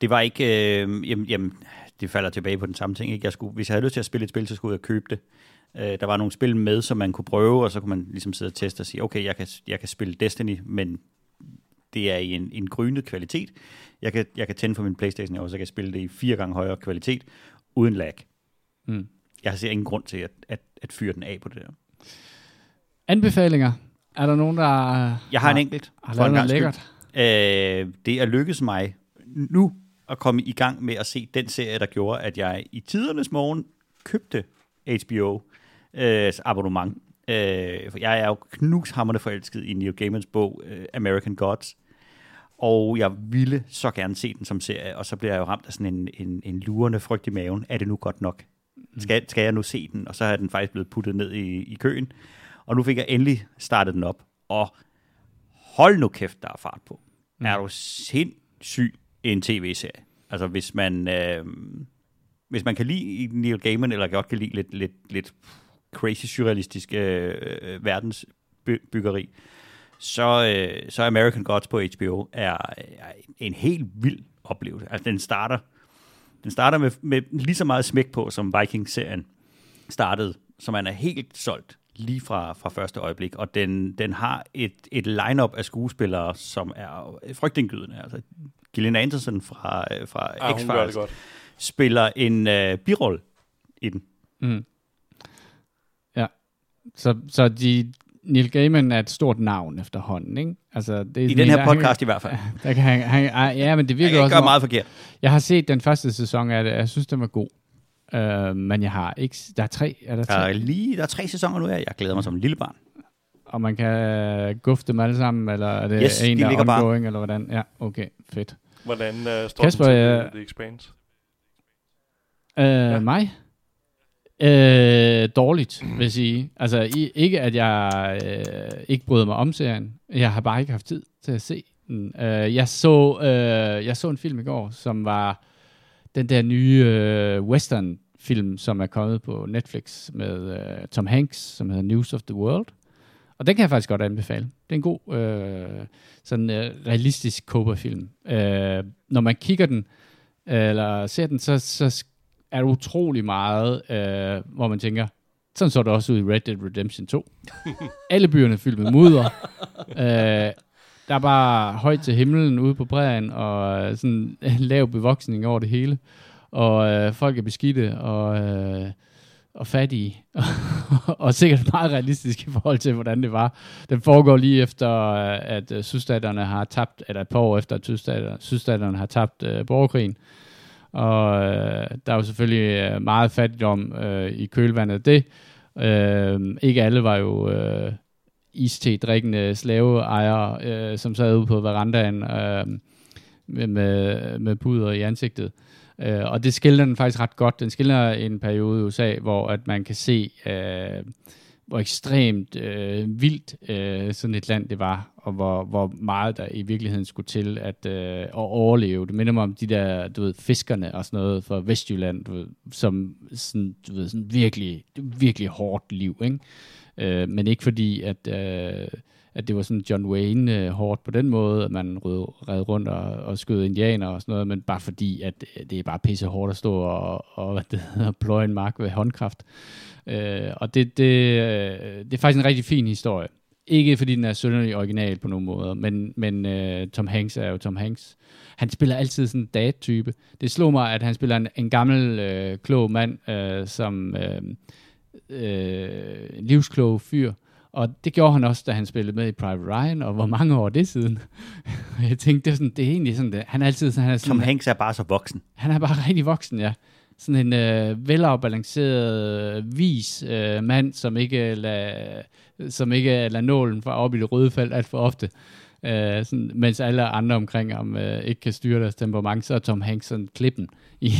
Det var ikke, øh, jamen, jamen, det falder tilbage på den samme ting. Ikke? Jeg skulle, hvis jeg havde lyst til at spille et spil, så skulle jeg købe det. Øh, der var nogle spil med, som man kunne prøve, og så kunne man ligesom sidde og teste og sige, okay, jeg kan, jeg kan spille Destiny, men det er i en, en grynet kvalitet. Jeg kan, jeg kan tænde for min Playstation, og så kan jeg spille det i fire gange højere kvalitet, uden lag. Mm. Jeg ser ingen grund til at, at, at fyre den af på det der. Anbefalinger? Er der nogen, der Jeg har en enkelt. har for en skyld. lækkert? Øh, det er lykkedes mig nu at komme i gang med at se den serie, der gjorde, at jeg i tidernes morgen købte HBO øh, abonnement. Øh, jeg er jo knushammerende forelsket i Neil Gaimans bog øh, American Gods. Og jeg ville så gerne se den som serie, og så bliver jeg jo ramt af sådan en, en, en lurende frygt i maven. Er det nu godt nok? Skal, skal jeg nu se den? Og så er den faktisk blevet puttet ned i, i køen. Og nu fik jeg endelig startet den op. Og hold nu kæft, der er fart på. Mm. Er du sindssyg en tv-serie? Altså hvis man, øh, hvis man kan lide Neil Gaiman, eller godt kan lide lidt, lidt, lidt crazy surrealistisk øh, verdensbyggeri, så, øh, så American Gods på HBO er, er en helt vild oplevelse. Altså den starter, den starter med, med lige så meget smæk på, som Vikings-serien startede, så man er helt solgt lige fra, fra første øjeblik, og den, den har et, et line-up af skuespillere, som er frygtindgydende. Altså, Gillian Anderson fra, øh, fra Ah, X-Files spiller en øh, birolle i den. Mm. Så, så de, Neil Gaiman er et stort navn efterhånden, ikke? Altså, det er I sådan den en, her der- podcast i hvert fald. Han, der kan han, han, ja, men det virker kan ikke også... om- meget forkert. Jeg har set den første sæson af det, og jeg synes, den var god. Uh, men jeg har ikke... Der er tre, er der Der tre? er, lige, der er tre sæsoner nu, af. jeg glæder mig som en lille barn. Og man kan guffe dem alle sammen, eller er det Yes, en, de der er bare. ongoing, eller hvordan? Ja, okay, fedt. Hvordan uh, står Kasper, den til jeg- The Expanse? Uh, ja. Mig? Uh, dårligt, vil jeg sige. Altså, i, ikke at jeg uh, ikke bryder mig om serien. Jeg har bare ikke haft tid til at se den. Uh, jeg, så, uh, jeg så en film i går, som var den der nye uh, western-film, som er kommet på Netflix med uh, Tom Hanks, som hedder News of the World. Og den kan jeg faktisk godt anbefale. Det er en god, øh, sådan øh, realistisk Cobra-film. Øh, når man kigger den, øh, eller ser den, så, så er utrolig meget, øh, hvor man tænker, sådan så det også ud i Red Dead Redemption 2. Alle byerne er fyldt med mudder. øh, der er bare højt til himlen ude på bræen, og øh, sådan en lav bevoksning over det hele. Og øh, folk er beskidte, og, øh, og fattige. og sikkert meget realistisk i forhold til, hvordan det var. Den foregår lige efter, øh, at øh, sydstaterne har tabt, eller et par år efter, at sydstaterne, sydstaterne har tabt øh, borgerkrigen. Og øh, der er jo selvfølgelig øh, meget fattigdom øh, i kølvandet af det. Øh, ikke alle var jo øh, iste-drikkende slaveejere, øh, som sad ude på verandaen øh, med, med, med puder i ansigtet. Øh, og det skildrer den faktisk ret godt. Den skildrer en periode i USA, hvor at man kan se, øh, hvor ekstremt øh, vildt øh, sådan et land det var, og hvor, hvor meget der i virkeligheden skulle til at, øh, at overleve. Det minder mig om de der, du ved, fiskerne og sådan noget fra Vestjylland, du ved, som sådan, du ved, sådan virkelig, virkelig hårdt liv, ikke? Øh, men ikke fordi, at, øh, at det var sådan John Wayne øh, hårdt på den måde, at man red, red rundt og, og skød indianer og sådan noget, men bare fordi, at øh, det er bare pisse hårdt at stå og, og hvad det hedder, pløje en mark ved håndkraft. Øh, og det, det, øh, det er faktisk en rigtig fin historie. Ikke fordi den er sønderlig original på nogen måder, men, men øh, Tom Hanks er jo Tom Hanks. Han spiller altid sådan en dad-type. Det slog mig, at han spiller en, en gammel, øh, klog mand, øh, som øh, øh, livsklog fyr. Og det gjorde han også, da han spillede med i Private Ryan, og hvor mange år er det siden? jeg tænkte, det er, sådan, det er egentlig sådan, det. han er altid sådan, han er sådan, Tom Hanks er bare så voksen. han er bare rigtig voksen, ja. Sådan en øh, velafbalanceret, vis øh, mand, som ikke lader, som ikke lader nålen fra op i det røde felt alt for ofte. Øh, sådan, mens alle andre omkring ham øh, ikke kan styre deres temperament, så er Tom Hanks sådan klippen i,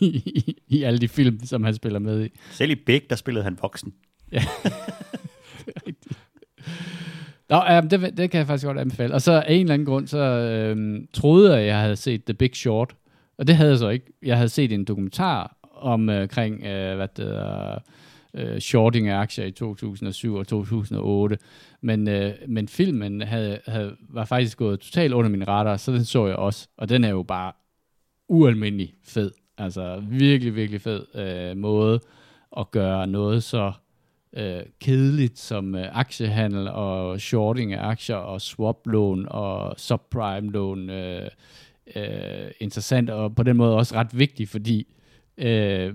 i, i alle de film, som han spiller med i. Selv i Big, der spillede han voksen. Nå, ja, det, det kan jeg faktisk godt anbefale. Og så af en eller anden grund, så øhm, troede jeg, at jeg havde set The Big Short. Og det havde jeg så ikke. Jeg havde set en dokumentar om øh, øh, hvad det hedder, øh, shorting af aktier i 2007 og 2008. Men, øh, men filmen havde, havde, var faktisk gået totalt under min radar, så den så jeg også. Og den er jo bare ualmindelig fed. Altså virkelig, virkelig fed øh, måde at gøre noget så øh, kedeligt som øh, aktiehandel og shorting af aktier og swap-lån og subprime-lån øh, øh, interessant og på den måde også ret vigtig, fordi øh,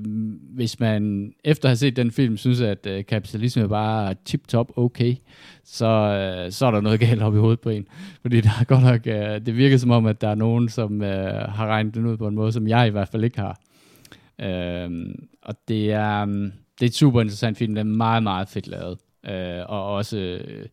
hvis man efter at have set den film synes, at øh, kapitalisme er bare tip-top okay, så, øh, så er der noget galt op i hovedet på en. Fordi der er godt nok, øh, det virker som om, at der er nogen, som øh, har regnet den ud på en måde, som jeg i hvert fald ikke har. Øh, og det er, det er et super interessant film, den er meget, meget fedt lavet. Øh, og også øh,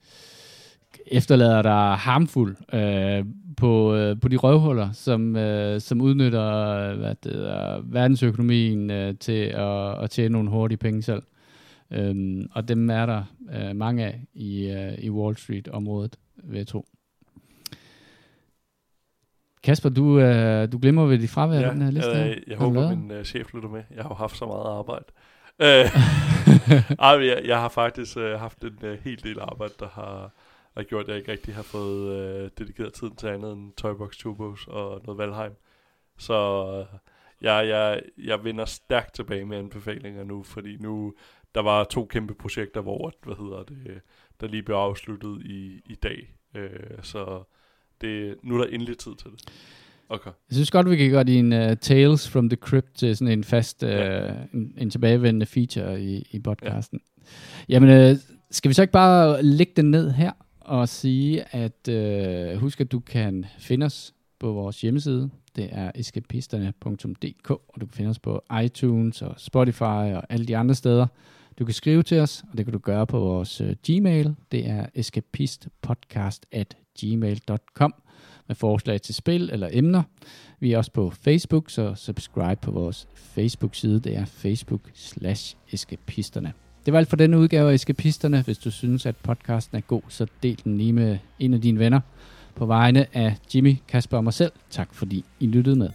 efterlader der harmfuld øh, på, øh, på de røvhuller, som, øh, som udnytter hvad det er, verdensøkonomien øh, til at, at tjene nogle hurtige penge selv. Øhm, og dem er der øh, mange af i, øh, i Wall Street-området, vil jeg tro. Kasper, du, øh, du glemmer ved de fravær ja, den her liste øh. Jeg, håber, min uh, chef lytter med. Jeg har jo haft så meget arbejde. Øh, ej, jeg, jeg har faktisk uh, haft en uh, hel del arbejde, der har, har gjort, at jeg ikke rigtig har fået uh, dedikeret tiden til andet end Toybox Turbos og noget Valheim. Så uh, jeg, jeg, jeg vender stærkt tilbage med anbefalinger nu, fordi nu der var to kæmpe projekter, hvor hvad hedder det, der lige blev afsluttet i, i dag. Uh, så det, nu er der endelig tid til det. Okay. Jeg synes godt, vi kan gøre din uh, Tales from the Crypt til sådan en fast, uh, Ja. en, en tilbagevendende feature i, i podcasten. Ja. Jamen, uh, skal vi så ikke bare lægge den ned her og sige, at øh, husk, at du kan finde os på vores hjemmeside. Det er escapisterne.dk, og du kan finde os på iTunes og Spotify og alle de andre steder. Du kan skrive til os, og det kan du gøre på vores øh, Gmail. Det er escapistpodcast at gmail.com med forslag til spil eller emner. Vi er også på Facebook, så subscribe på vores Facebook-side. Det er facebook slash escapisterne. Det var alt for denne udgave af Eskapisterne. Hvis du synes, at podcasten er god, så del den lige med en af dine venner. På vegne af Jimmy, Kasper og mig selv, tak fordi I lyttede med.